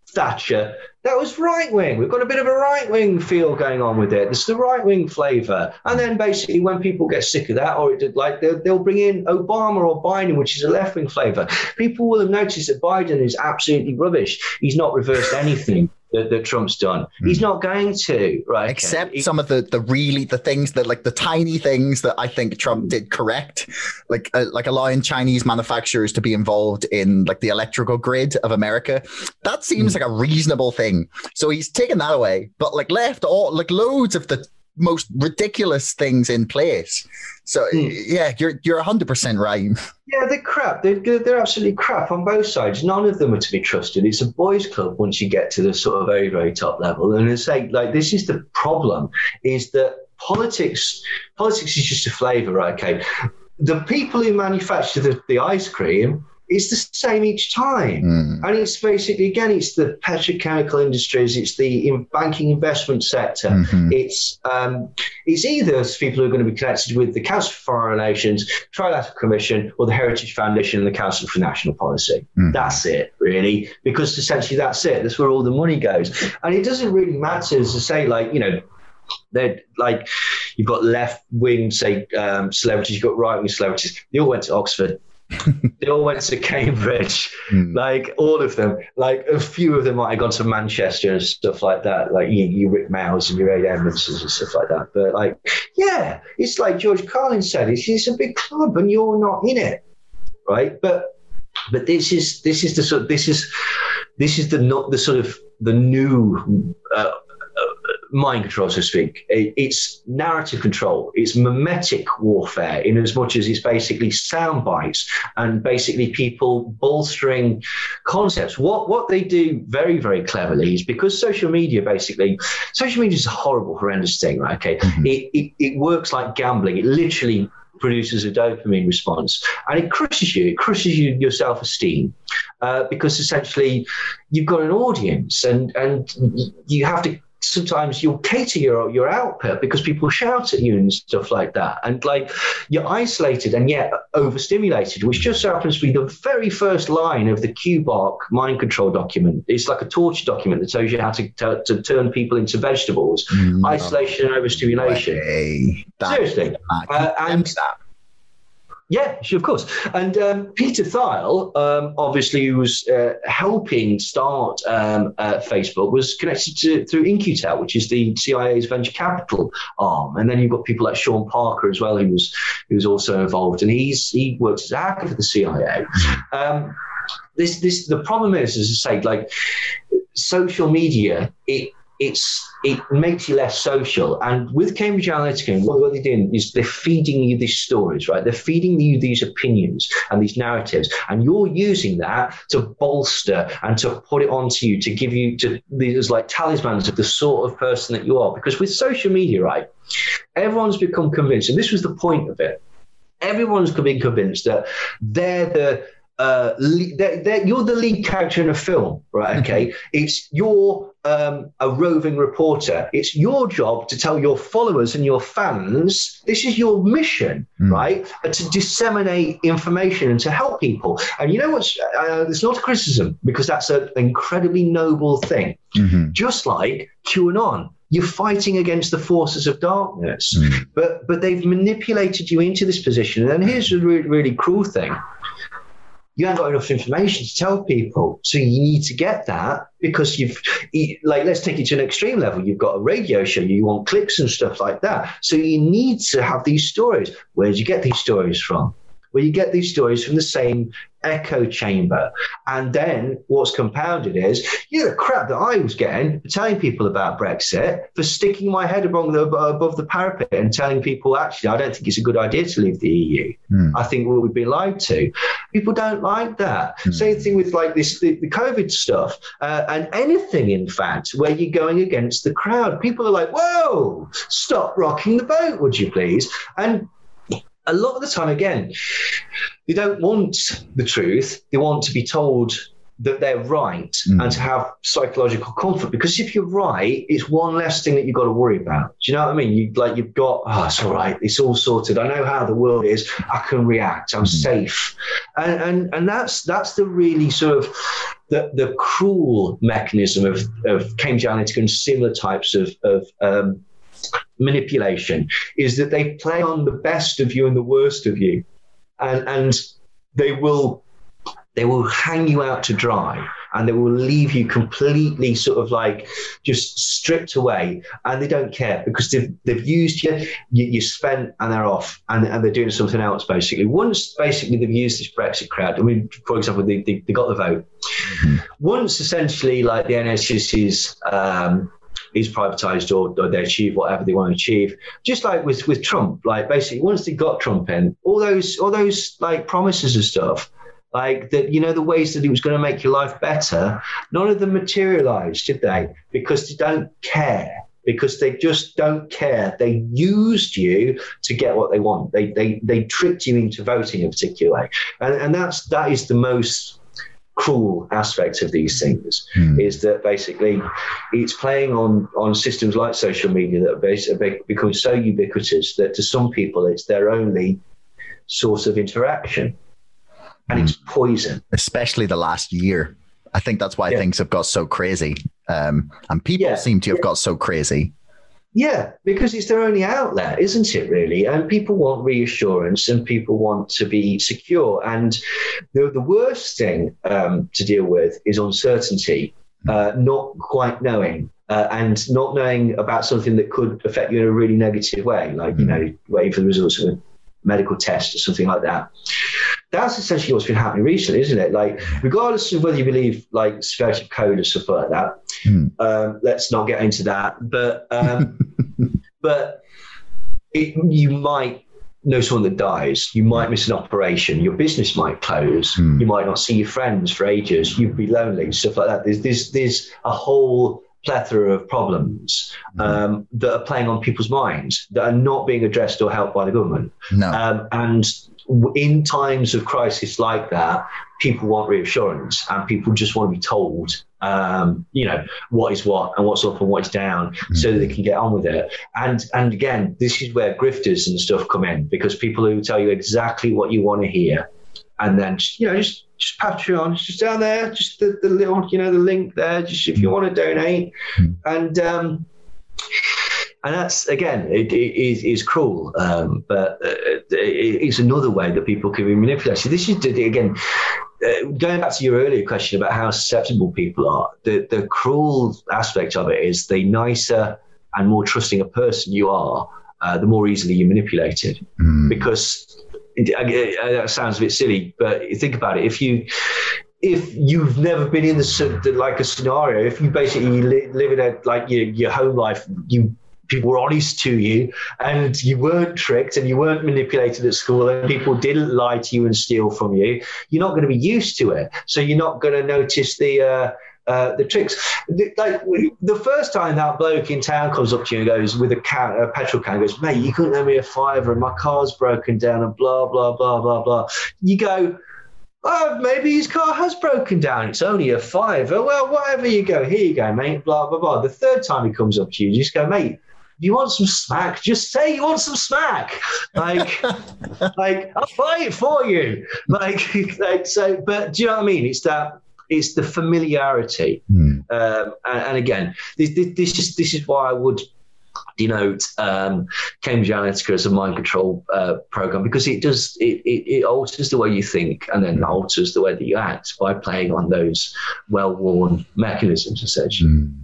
Thatcher, that was right wing. We've got a bit of a right wing feel going on with it. It's the right wing flavour. And then basically, when people get sick of that, or it, did like they'll, they'll bring in Obama or Biden, which is a left wing flavour. People will have noticed that Biden is absolutely rubbish. He's not reversed anything that, that Trump's done. Mm. He's not going to, right? Except okay. some of the the really the things that like the tiny things that I think Trump did correct, like uh, like allowing Chinese manufacturers to be involved in like the electrical grid of America. That seems mm. like a reasonable thing. So he's taken that away, but like left all like loads of the most ridiculous things in place. So mm. yeah, you're you're hundred percent right. Yeah, they're crap. They're they're absolutely crap on both sides. None of them are to be trusted. It's a boys' club once you get to the sort of very very top level. And it's say like this is the problem: is that politics politics is just a flavour, right? Okay, the people who manufacture the, the ice cream it's the same each time. Mm. And it's basically, again, it's the petrochemical industries, it's the in banking investment sector. Mm-hmm. It's um, it's either people who are going to be connected with the Council for Foreign Relations, Trilateral Commission, or the Heritage Foundation and the Council for National Policy. Mm. That's it, really, because essentially that's it. That's where all the money goes. And it doesn't really matter, as I say, like, you know, they're like you've got left wing say um, celebrities, you've got right wing celebrities. They all went to Oxford. they all went to Cambridge, mm. like all of them. Like a few of them might have gone to Manchester and stuff like that, like you, you Rik Mayalls and your Ed Edmondsons and stuff like that. But like, yeah, it's like George Carlin said, it's, it's a big club and you're not in it, right? But but this is this is the sort this is this is the not the sort of the new uh, mind control, so to speak. It's narrative control. It's mimetic warfare in as much as it's basically sound bites and basically people bolstering concepts. What what they do very, very cleverly is because social media basically social media is a horrible, horrendous thing, right? Okay. Mm-hmm. It, it it works like gambling. It literally produces a dopamine response and it crushes you it crushes you your self-esteem uh, because essentially you've got an audience and and you have to sometimes you'll cater your your output because people shout at you and stuff like that, and like you're isolated and yet overstimulated, which just happens to be the very first line of the KUBARK mind control document. It's like a torture document that tells you how to to, to turn people into vegetables. No. Isolation and overstimulation. Way. Seriously, uh, and that yeah, of course. And um, Peter Thiel, um, obviously, who was uh, helping start um, uh, Facebook, was connected to through In-Q-Tel, which is the CIA's venture capital arm. And then you've got people like Sean Parker as well, who was who was also involved, and he's he works as a hacker for the CIA. Um, this this the problem is, as I say, like social media, it it's it makes you less social. And with Cambridge Analytica, what, what they're doing is they're feeding you these stories, right? They're feeding you these opinions and these narratives, and you're using that to bolster and to put it onto you to give you to these like talismans of the sort of person that you are. Because with social media, right, everyone's become convinced, and this was the point of it. Everyone's been convinced that they're the uh, they're, they're, you're the lead character in a film, right? Okay, it's you're um, a roving reporter. It's your job to tell your followers and your fans this is your mission, mm. right? Uh, to disseminate information and to help people. And you know what's? Uh, it's not a criticism because that's an incredibly noble thing. Mm-hmm. Just like QAnon, you're fighting against the forces of darkness, mm. but but they've manipulated you into this position. And here's a really, really cruel thing you haven't got enough information to tell people. So you need to get that because you've, like, let's take it to an extreme level. You've got a radio show, you want clicks and stuff like that. So you need to have these stories. Where do you get these stories from? Well, you get these stories from the same echo chamber. And then what's compounded is, you know, the crap that I was getting for telling people about Brexit, for sticking my head above the, above the parapet and telling people, actually, I don't think it's a good idea to leave the EU. Mm. I think we'll be lied to. People don't like that. Mm. Same thing with like this, the, the COVID stuff uh, and anything, in fact, where you're going against the crowd. People are like, whoa, stop rocking the boat, would you please? And a lot of the time, again, they don't want the truth. They want to be told that they're right mm. and to have psychological comfort. Because if you're right, it's one less thing that you've got to worry about. Do you know what I mean? You like you've got, oh, it's all right, it's all sorted. I know how the world is. I can react. I'm mm. safe, and and and that's that's the really sort of the, the cruel mechanism of, of Cambridge Analytica and similar types of, of um, manipulation is that they play on the best of you and the worst of you, and and they will they will hang you out to dry and they will leave you completely sort of like just stripped away and they don't care because they've, they've used you, you, you spent and they're off and, and they're doing something else basically. Once basically they've used this Brexit crowd, I mean, for example, they, they, they got the vote. Mm-hmm. Once essentially like the NHS's um, is privatized or, or, they achieve whatever they want to achieve. Just like with, with Trump, like basically once they got Trump in, all those all those like promises and stuff, like that, you know, the ways that it was going to make your life better, none of them materialized, did they? Because they don't care. Because they just don't care. They used you to get what they want. They they they tricked you into voting a particular way, and and that's that is the most cruel aspect of these things mm. is that basically it's playing on on systems like social media that are become so ubiquitous that to some people it's their only source of interaction and mm. it's poison especially the last year i think that's why yeah. things have got so crazy um, and people yeah. seem to have yeah. got so crazy yeah, because it's their only outlet, isn't it, really? And people want reassurance and people want to be secure. And the, the worst thing um, to deal with is uncertainty, uh, not quite knowing. Uh, and not knowing about something that could affect you in a really negative way, like, you know, waiting for the results of a medical test or something like that. That's essentially what's been happening recently, isn't it? Like, regardless of whether you believe like severity of code or stuff like that, mm. um, let's not get into that. But um, but it, you might know someone that dies. You might miss an operation. Your business might close. Mm. You might not see your friends for ages. You'd be lonely, stuff like that. There's there's there's a whole plethora of problems hmm. um, that are playing on people's minds that are not being addressed or helped by the government. No. Um, and in times of crisis like that, people want reassurance and people just want to be told, um, you know, what is what and what's up and what is down mm-hmm. so that they can get on with it. And, and again, this is where grifters and stuff come in because people who tell you exactly what you want to hear and then, you know, just, just Patreon, it's just down there, just the, the little, you know, the link there, just if you want to donate. Mm-hmm. And, um, and that's again it, it is, is cruel um, but uh, it's another way that people can be manipulated So this is again uh, going back to your earlier question about how susceptible people are the, the cruel aspect of it is the nicer and more trusting a person you are uh, the more easily you're manipulated mm. because that sounds a bit silly but think about it if you if you've never been in the like a scenario, if you basically live in a like your, your home life, you people were honest to you and you weren't tricked and you weren't manipulated at school and people didn't lie to you and steal from you, you're not going to be used to it. So you're not going to notice the. Uh, uh, the tricks. The, like the first time that bloke in town comes up to you and goes with a, can, a petrol can, goes, "Mate, you couldn't lend me a fiver, and my car's broken down, and blah blah blah blah blah." You go, oh, maybe his car has broken down. It's only a fiver. Well, whatever you go, here you go, mate. Blah blah blah. The third time he comes up to you, you just go, mate you want some smack, just say you want some smack. Like, like I'll buy it for you. Like, like so. But do you know what I mean? It's that. It's the familiarity. Mm. Um, and, and, again, this, this is this is why I would denote um, Cambridge Analytica as a mind control uh, program because it does it, it, it, alters the way you think and then alters the way that you act by playing on those well-worn mechanisms essentially. Mm.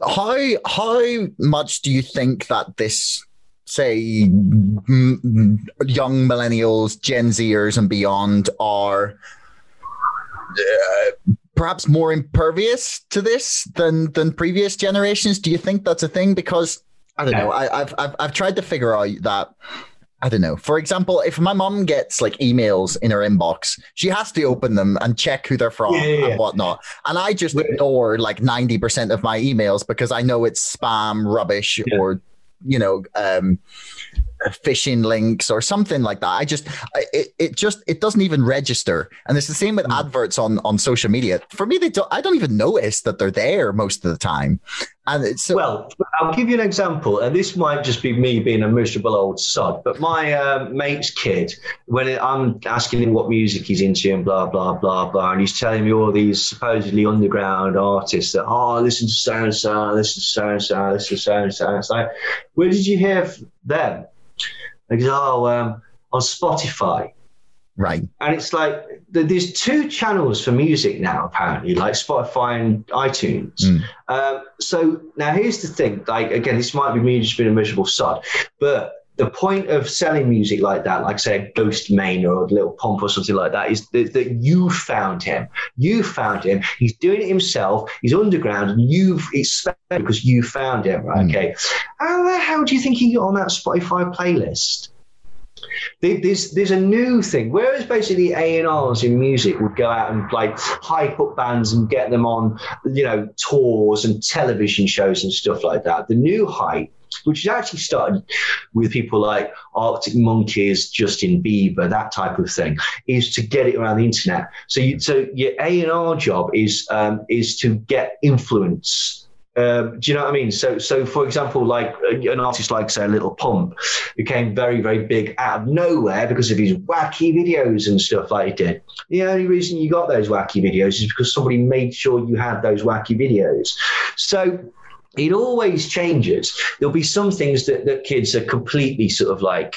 How how much do you think that this say m- young millennials, Gen Zers, and beyond are uh, perhaps more impervious to this than than previous generations? Do you think that's a thing? Because I don't know. I, I've I've I've tried to figure out that I don't know. For example, if my mom gets like emails in her inbox, she has to open them and check who they're from yeah, yeah, and whatnot. And I just ignore like 90% of my emails because I know it's spam, rubbish, yeah. or, you know, um, phishing links or something like that. I just it, it just it doesn't even register. And it's the same with mm. adverts on on social media. For me, they don't I don't even notice that they're there most of the time. And it's well, I'll give you an example, and this might just be me being a miserable old sod. But my uh, mate's kid, when I'm asking him what music he's into and blah blah blah blah, and he's telling me all these supposedly underground artists that oh, listen to so and so, listen to so and so, listen to so and so. It's like, where did you hear them? They go, oh, um, on Spotify. Right. And it's like there's two channels for music now, apparently, like Spotify and iTunes. Mm. Um, so now here's the thing. Like again, this might be me just being a miserable sod, but the point of selling music like that, like say a Ghostemane or a Lil Pump or something like that, is that, that you found him. You found him. He's doing it himself. He's underground, and you've it's special because you found him. Right? Mm. Okay. How the hell do you think he got on that Spotify playlist? There's there's a new thing. Whereas basically A and R's in music would go out and like hype up bands and get them on, you know, tours and television shows and stuff like that. The new hype which has actually started with people like Arctic Monkeys, Justin Bieber, that type of thing, is to get it around the internet. So, you, so your A and R job is um, is to get influence. Um, do you know what I mean? So, so for example, like uh, an artist like say Lil Pump became very, very big out of nowhere because of his wacky videos and stuff like he did. The only reason you got those wacky videos is because somebody made sure you had those wacky videos. So it always changes. There'll be some things that, that kids are completely sort of like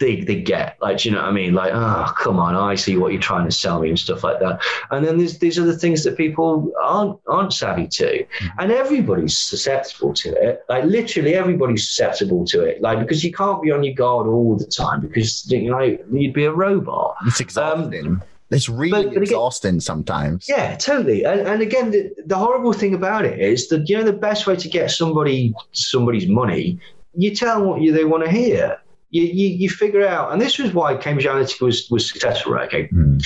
they, they get like you know what I mean? Like oh come on I see what you're trying to sell me and stuff like that. And then there's these are the things that people aren't aren't savvy to. Mm-hmm. and everybody's susceptible to it. Like literally everybody's susceptible to it. Like because you can't be on your guard all the time because you know you'd be a robot. It's exhausting. Um, it's really but, but exhausting again, sometimes. Yeah, totally. And, and again, the, the horrible thing about it is that you know the best way to get somebody somebody's money, you tell them what you, they want to hear you, you, you, figure out, and this was why Cambridge Analytica was, was successful, right? Okay. Mm.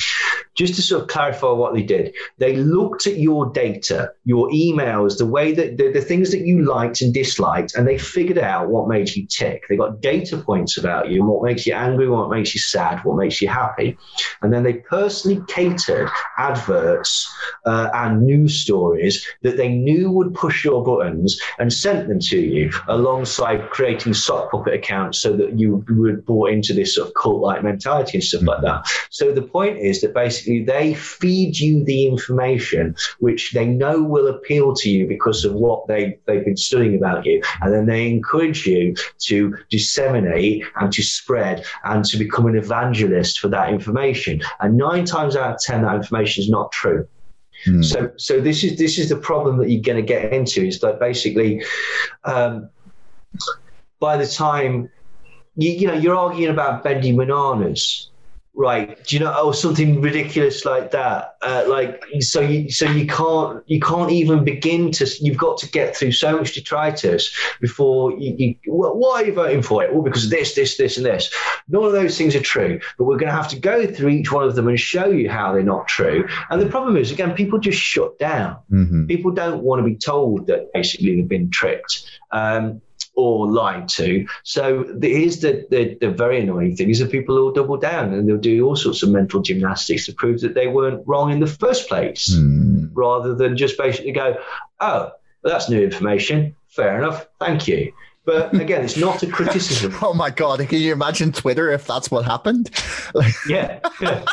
Just to sort of clarify what they did, they looked at your data, your emails, the way that the, the things that you liked and disliked, and they figured out what made you tick. They got data points about you and what makes you angry, what makes you sad, what makes you happy. And then they personally catered adverts uh, and news stories that they knew would push your buttons and sent them to you alongside creating sock puppet accounts so that you were brought into this sort of cult like mentality and stuff mm-hmm. like that. So the point is that basically they feed you the information which they know will appeal to you because of what they, they've been studying about you. And then they encourage you to disseminate and to spread and to become an evangelist for that information. And nine times out of 10, that information is not true. Mm. So, so this is this is the problem that you're going to get into is that basically, um, by the time you, you know, you're arguing about bending bananas, right? Do you know, or something ridiculous like that? Uh, like, so you, so you can't, you can't even begin to. You've got to get through so much detritus before you. you well, why are you voting for it? Well, because of this, this, this, and this. None of those things are true, but we're going to have to go through each one of them and show you how they're not true. And the problem is, again, people just shut down. Mm-hmm. People don't want to be told that basically they've been tricked. Um, or lied to. So here's the, the, the, very annoying thing is that people will double down and they'll do all sorts of mental gymnastics to prove that they weren't wrong in the first place, mm. rather than just basically go, oh, well, that's new information. Fair enough. Thank you. But again, it's not a criticism. oh my God. Can you imagine Twitter if that's what happened? yeah. yeah.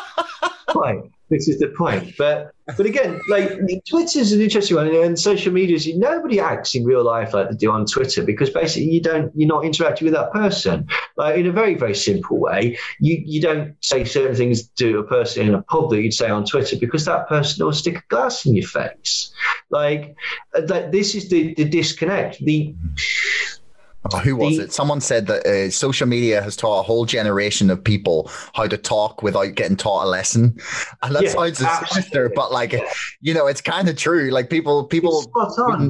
Right. This is the point. But but again, like Twitter is an interesting one, and social media is nobody acts in real life like they do on Twitter because basically you don't you're not interacting with that person. Like in a very very simple way, you you don't say certain things to a person in a pub that you'd say on Twitter because that person will stick a glass in your face. Like uh, that. This is the the disconnect. The Oh, who was the, it? Someone said that uh, social media has taught a whole generation of people how to talk without getting taught a lesson, and that yeah, sounds sinister, but like, you know, it's kind of true. Like people, people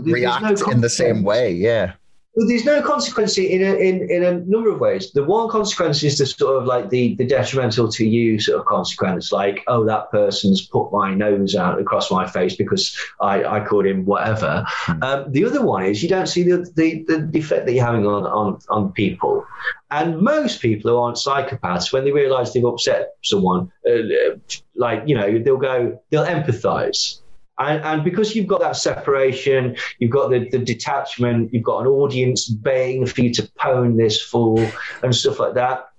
react no in the same way. Yeah. Well, there's no consequence in a, in, in a number of ways. The one consequence is the sort of like the, the detrimental to you sort of consequence, like, oh, that person's put my nose out across my face because I, I called him whatever. Mm. Um, the other one is you don't see the, the, the effect that you're having on, on, on people. And most people who aren't psychopaths, when they realize they've upset someone, uh, like, you know, they'll go, they'll empathize and, and, because you've got that separation, you've got the, the detachment, you've got an audience baying for you to pwn this fool and stuff like that.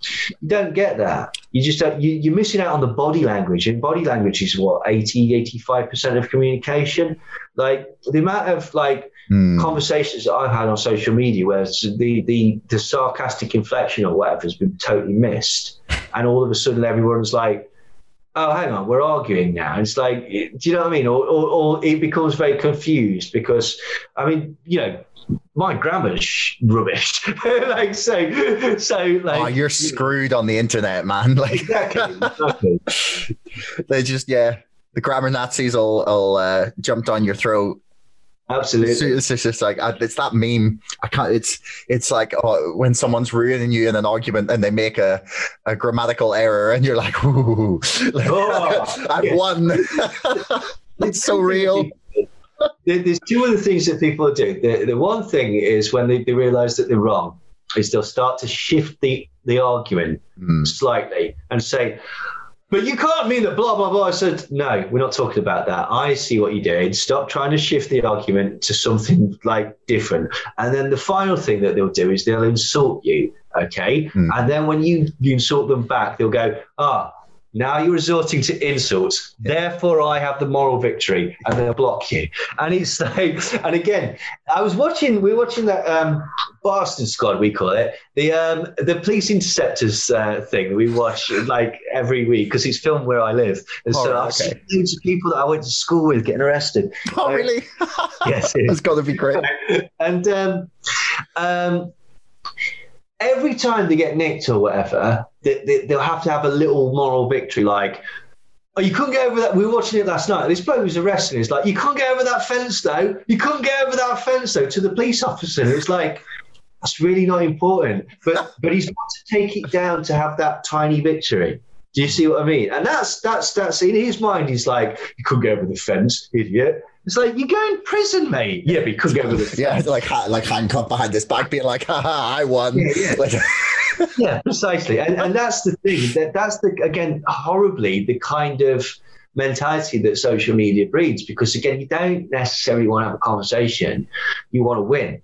You don't get that. You just don't, you, you're missing out on the body language. And body language is what, 80, 85% of communication? Like the amount of like mm. conversations that I've had on social media where the, the, the sarcastic inflection or whatever has been totally missed. And all of a sudden everyone's like, oh, hang on, we're arguing now. It's like, do you know what I mean? Or, or, or it becomes very confused because, I mean, you know, my grammar's rubbish. like so, so like oh, you're screwed on the internet, man. Like exactly, exactly. they just yeah, the grammar Nazis all will uh, jump down your throat. Absolutely, it's, it's just like it's that meme. I can't. It's it's like oh, when someone's ruining you in an argument and they make a, a grammatical error, and you're like, "Ooh, like, oh, I've yes. won." it's so real there's two other things that people do. The, the one thing is when they, they realize that they're wrong, is they'll start to shift the, the argument mm. slightly and say, but you can't mean that blah, blah, blah. I said, no, we're not talking about that. I see what you did. Stop trying to shift the argument to something like different. And then the final thing that they'll do is they'll insult you. Okay. Mm. And then when you, you insult them back, they'll go, ah, now you're resorting to insults. Therefore, I have the moral victory, and they'll block you. And it's like, and again, I was watching. We are watching that um, Bastard Squad, we call it the um, the police interceptors uh, thing. We watch like every week because it's filmed where I live, and oh, so I've seen loads of people that I went to school with getting arrested. Oh, really? yes, it's got to be great. And um, um, every time they get nicked or whatever, they, they, they'll have to have a little moral victory, like, Oh, you couldn't get over that. We were watching it last night. This bloke was arrested. It's like, you couldn't get over that fence, though. You couldn't get over that fence, though, to the police officer. It's like, that's really not important. But but he's got to take it down to have that tiny victory. Do you see what I mean? And that's that's that's in his mind. He's like, you couldn't get over the fence, idiot. It's like you go in prison, mate. Yeah, but you couldn't get over the fence. Yeah, like like handcuffed behind this back, being like, ha ha, I won. Yeah, yeah. Like, yeah precisely. And and that's the thing. That that's the again horribly the kind of mentality that social media breeds because again you don't necessarily want to have a conversation you want to win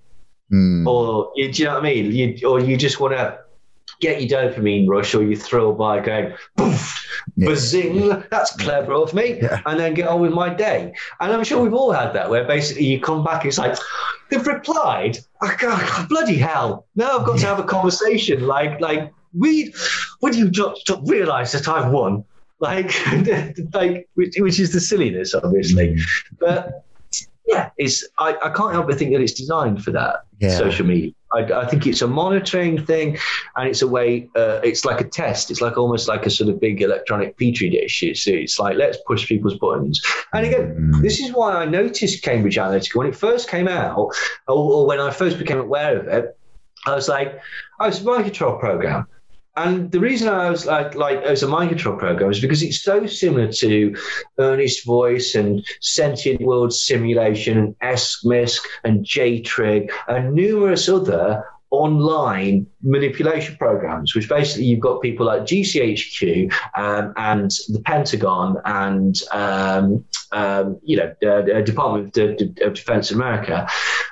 mm. or you, do you know what i mean you, or you just want to get your dopamine rush or you thrill by going poof, yeah. bazing, that's clever of me, yeah. and then get on with my day. And I'm sure we've all had that where basically you come back, it's like, they've replied, oh, God, bloody hell. Now I've got yeah. to have a conversation. Like, like, we, would you just realize that I've won? Like, like, which, which is the silliness, obviously. Mm. But yeah, it's I, I can't help but think that it's designed for that yeah. social media. I, I, think it's a monitoring thing, and it's a way. Uh, it's like a test. It's like almost like a sort of big electronic petri dish. It's, it's like let's push people's buttons. And again, mm. this is why I noticed Cambridge Analytica when it first came out, or, or when I first became aware of it. I was like, oh, it's a mind control program. And the reason I was like, like as a mind control program is because it's so similar to Earnest Voice and Sentient World Simulation and ESCMISC and JTRIG and numerous other online manipulation programs, which basically you've got people like GCHQ um, and the Pentagon and um, um, you know the Department of, Defense in America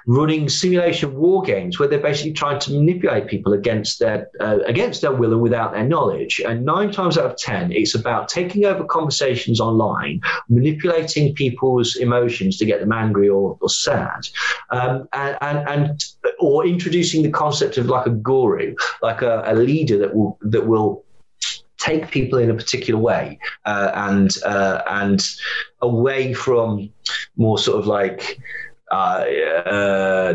running simulation war games where they're basically trying to manipulate people against their uh, against their will and without their knowledge. And nine times out of ten, it's about taking over conversations online, manipulating people's emotions to get them angry or, or sad, um, and, and, and or introducing the concept of like a guru, like a, a leader that will that will take people in a particular way uh, and uh, and away from more sort of like uh, uh,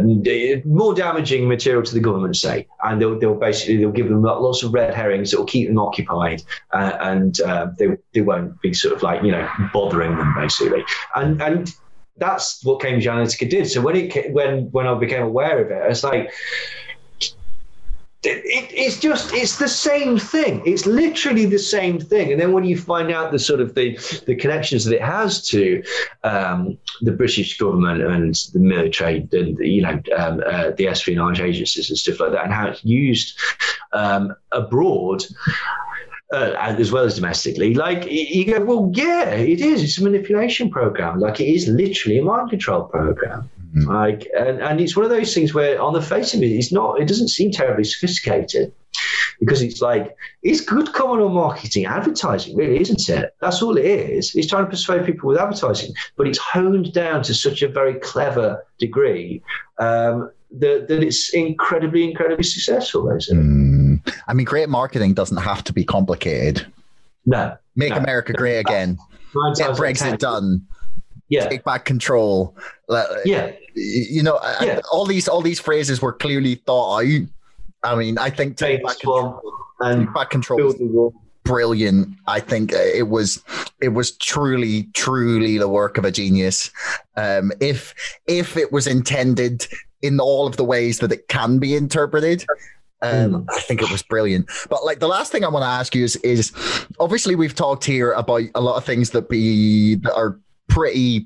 more damaging material to the government, say, and they'll, they'll basically they'll give them lots of red herrings that will keep them occupied, uh, and uh, they they won't be sort of like you know bothering them basically, and and that's what Cambridge Analytica did. So when it when when I became aware of it, it's like it, it's just it's the same thing it's literally the same thing and then when you find out the sort of the the connections that it has to um, the british government and the military and you know um, uh, the espionage agencies and stuff like that and how it's used um, abroad uh, as well as domestically, like you go, well, yeah, it is. It's a manipulation program. Like it is literally a mind control program. Mm-hmm. Like, and, and it's one of those things where, on the face of it, it's not. It doesn't seem terribly sophisticated because it's like it's good common marketing, advertising, really, isn't it? That's all it is. It's trying to persuade people with advertising, but it's honed down to such a very clever degree um, that, that it's incredibly, incredibly successful. isn't Mm. I mean, great marketing doesn't have to be complicated. No. Make no. America great again. Get Brexit done. Yeah. take back control. Yeah, you know, yeah. all these all these phrases were clearly thought out. I mean, I think take back control, and take back control brilliant. I think uh, it was it was truly truly the work of a genius. Um, if if it was intended in all of the ways that it can be interpreted. Um, hmm. I think it was brilliant. But like the last thing I want to ask you is, is obviously we've talked here about a lot of things that be that are pretty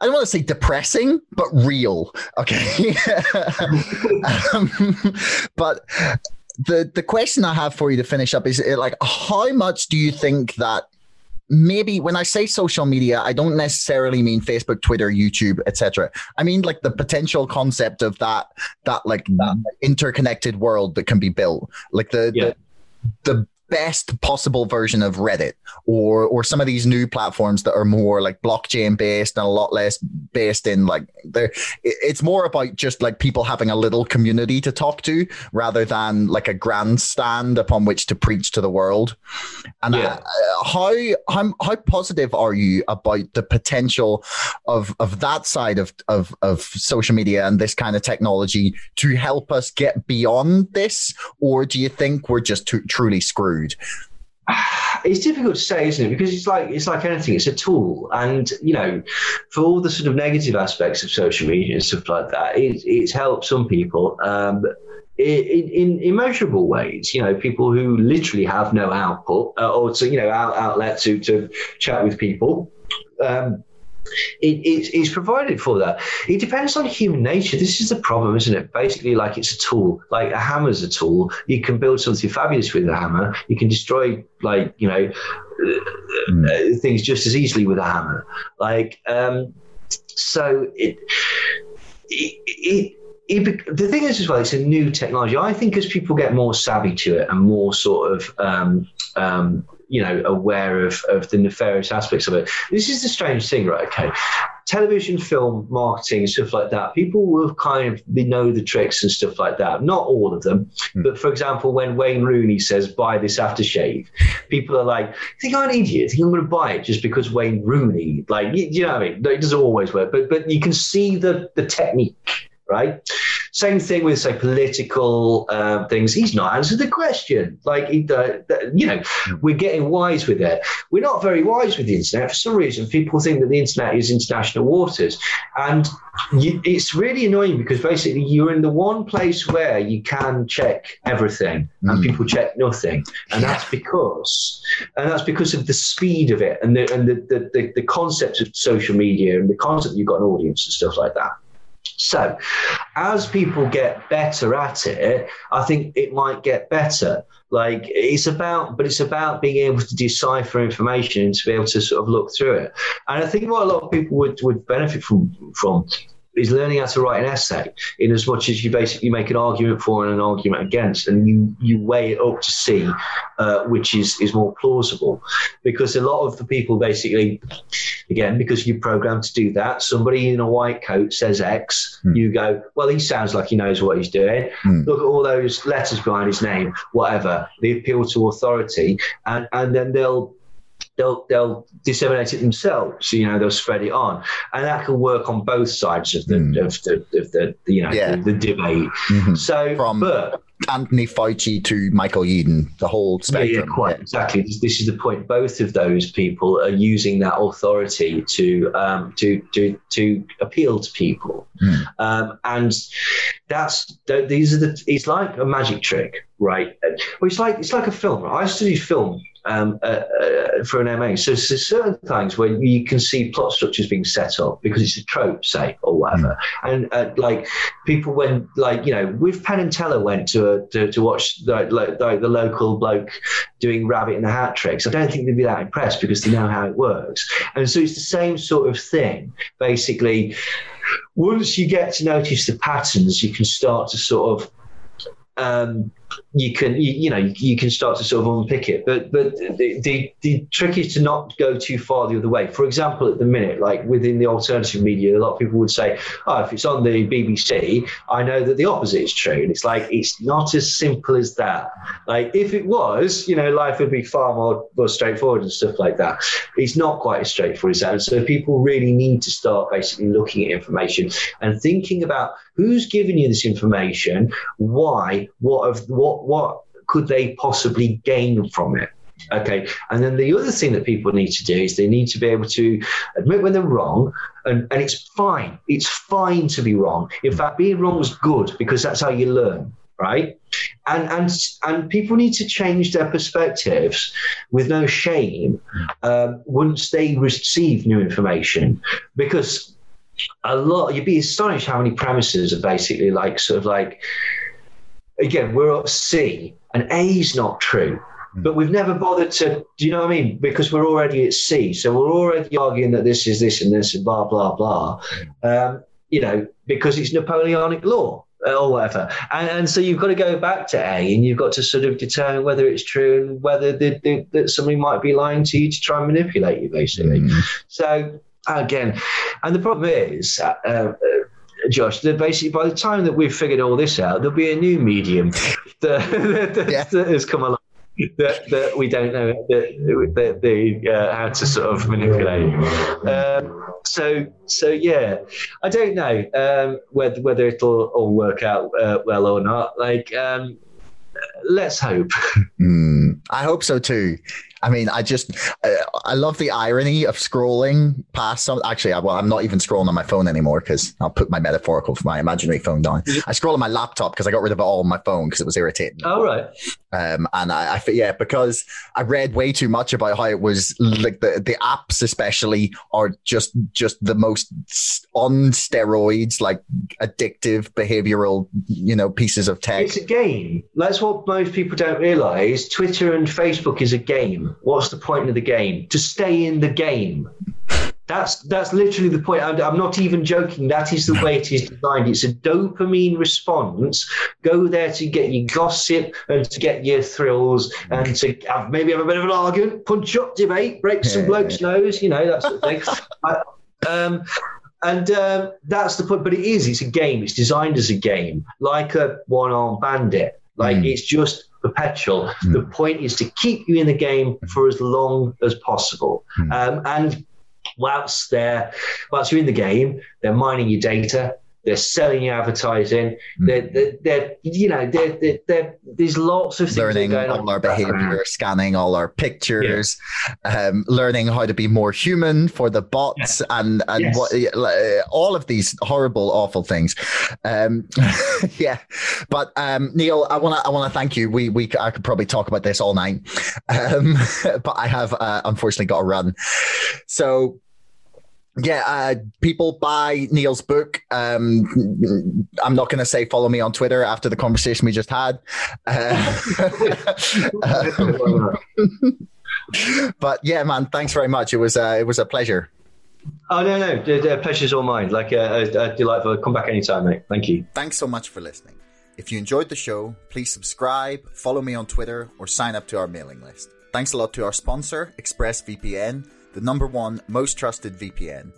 I don't want to say depressing, but real. Okay. um, but the the question I have for you to finish up is like, how much do you think that maybe when I say social media, I don't necessarily mean Facebook, Twitter, YouTube, etc. I mean like the potential concept of that that like that interconnected world that can be built, like the yeah. the, the best possible version of Reddit or or some of these new platforms that are more like blockchain based and a lot less based in like there it's more about just like people having a little community to talk to rather than like a grandstand upon which to preach to the world. And yeah. uh, how, how how positive are you about the potential of of that side of of of social media and this kind of technology to help us get beyond this? Or do you think we're just too, truly screwed it's difficult to say, isn't it? Because it's like it's like anything; it's a tool, and you know, for all the sort of negative aspects of social media and stuff like that, it, it's helped some people. Um, in, in, immeasurable ways, you know, people who literally have no output uh, or to, you know, out, outlet to, to chat with people. Um, it, it, it's provided for that. It depends on human nature. This is the problem, isn't it? Basically, like it's a tool. Like a hammer's a tool. You can build something fabulous with a hammer. You can destroy, like you know, mm. things just as easily with a hammer. Like, um, so it, it, it it, the thing is as well, it's a new technology. I think as people get more savvy to it and more sort of um, um, you know aware of, of the nefarious aspects of it. This is the strange thing, right? Okay, television, film, marketing, stuff like that. People will kind of they know the tricks and stuff like that. Not all of them, mm. but for example, when Wayne Rooney says buy this aftershave, people are like, "Think I'm an idiot? Think I'm going to buy it just because Wayne Rooney?" Like, you, you know what I mean? It doesn't always work, but but you can see the the technique right? Same thing with say political uh, things. He's not answered the question. Like he, uh, you know, we're getting wise with it. We're not very wise with the internet. For some reason, people think that the internet is international waters, and you, it's really annoying because basically you're in the one place where you can check everything, mm. and people check nothing, and that's because, and that's because of the speed of it and the and the the, the, the concept of social media and the concept you've got an audience and stuff like that. So, as people get better at it, I think it might get better. Like it's about, but it's about being able to decipher information and to be able to sort of look through it. And I think what a lot of people would, would benefit from from is learning how to write an essay in as much as you basically make an argument for and an argument against and you you weigh it up to see uh, which is is more plausible because a lot of the people basically again because you're programmed to do that somebody in a white coat says x mm. you go well he sounds like he knows what he's doing mm. look at all those letters behind his name whatever the appeal to authority and and then they'll they'll they'll disseminate it themselves. You know, they'll spread it on, and that can work on both sides of the mm. of, the, of the you know yeah. the, the, debate. Mm-hmm. So, From but. Anthony Fauci to Michael Yeadon, the whole spectrum. Yeah, yeah quite yeah. exactly. This, this, is the point. Both of those people are using that authority to um, to to to appeal to people, mm. um, and that's these are the. It's like a magic trick, right? Well, it's like it's like a film. I studied film um, uh, uh, for an MA. So there's certain things where you can see plot structures being set up because it's a trope, say, or whatever. Mm. And uh, like people when like you know, with Penn and Teller went to a, to, to watch like, like, like the local bloke doing rabbit in the hat tricks. I don't think they'd be that impressed because they know how it works. And so it's the same sort of thing, basically. Once you get to notice the patterns, you can start to sort of um, you can you, you, know you can start to sort of unpick it. But but the, the, the trick is to not go too far the other way. For example at the minute like within the alternative media a lot of people would say oh if it's on the bbc i know that the opposite is true. And it's like it's not as simple as that. Like if it was you know life would be far more, more straightforward and stuff like that. It's not quite as straightforward as that. And so people really need to start basically looking at information and thinking about who's giving you this information why what of what what could they possibly gain from it? Okay. And then the other thing that people need to do is they need to be able to admit when they're wrong. And, and it's fine. It's fine to be wrong. In fact, being wrong is good because that's how you learn. Right. And, and, and people need to change their perspectives with no shame um, once they receive new information because a lot, you'd be astonished how many premises are basically like, sort of like, again, we're at C and A is not true. Hmm. But we've never bothered to, do you know what I mean? Because we're already at C. So we're already arguing that this is this and this and blah, blah, blah. Um, you know, because it's Napoleonic law or whatever. And, and, so you've got to go back to A and you've got to sort of determine whether it's true and whether the, the, that somebody might be lying to you to try and manipulate you, basically. Mm. So again, and the problem is, uh, uh, Josh, that basically by the time that we've figured all this out, there'll be a new medium that, that, yeah. that has come along. That, that we don't know that, that the uh, how to sort of manipulate. Um, so so yeah, I don't know um, whether whether it'll all work out uh, well or not. Like um, let's hope. Mm, I hope so too. I mean, I just uh, I love the irony of scrolling past some. Actually, I, well, I'm not even scrolling on my phone anymore because I'll put my metaphorical, my imaginary phone down. I scroll on my laptop because I got rid of it all on my phone because it was irritating. Oh right. Um, and I, I, yeah, because I read way too much about how it was like the the apps, especially, are just just the most on steroids, like addictive behavioral, you know, pieces of tech. It's a game. That's what most people don't realize. Twitter and Facebook is a game. What's the point of the game? To stay in the game. That's that's literally the point. I'm, I'm, not even joking. That is the way it is designed. It's a dopamine response. Go there to get your gossip and to get your thrills and to have, maybe have a bit of an argument, punch up, debate, break some bloke's nose, you know that sort of thing. I, um, and um, that's the point. But it is. It's a game. It's designed as a game, like a one-armed bandit. Like mm. it's just perpetual. Mm. The point is to keep you in the game for as long as possible. Mm. Um, and whilst they're whilst you're in the game, they're mining your data. They're selling you advertising. Mm. They're, they're, they're, you know, they're, they're, they're, there's lots of things learning all our behavior, scanning all our pictures, yeah. um, learning how to be more human for the bots, yeah. and and yes. what all of these horrible, awful things. Um, yeah, but um, Neil, I want to I want to thank you. We we I could probably talk about this all night, um, but I have uh, unfortunately got to run. So yeah, uh, people buy Neil's book. Um, I'm not going to say follow me on Twitter after the conversation we just had. Uh, but yeah, man, thanks very much. It was uh, it was a pleasure. Oh no, no, the, the pleasure's all mine. Like uh, uh, delightful. Come back anytime, mate. Thank you. Thanks so much for listening. If you enjoyed the show, please subscribe, follow me on Twitter, or sign up to our mailing list. Thanks a lot to our sponsor, ExpressVPN the number one most trusted VPN.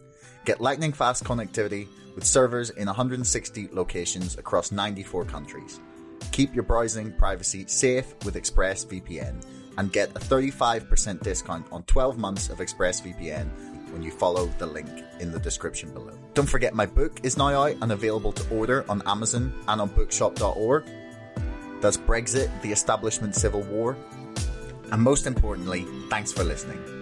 Get lightning fast connectivity with servers in 160 locations across 94 countries. Keep your browsing privacy safe with ExpressVPN and get a 35% discount on 12 months of ExpressVPN when you follow the link in the description below. Don't forget my book is now out and available to order on Amazon and on bookshop.org. That's Brexit, the Establishment Civil War. And most importantly, thanks for listening.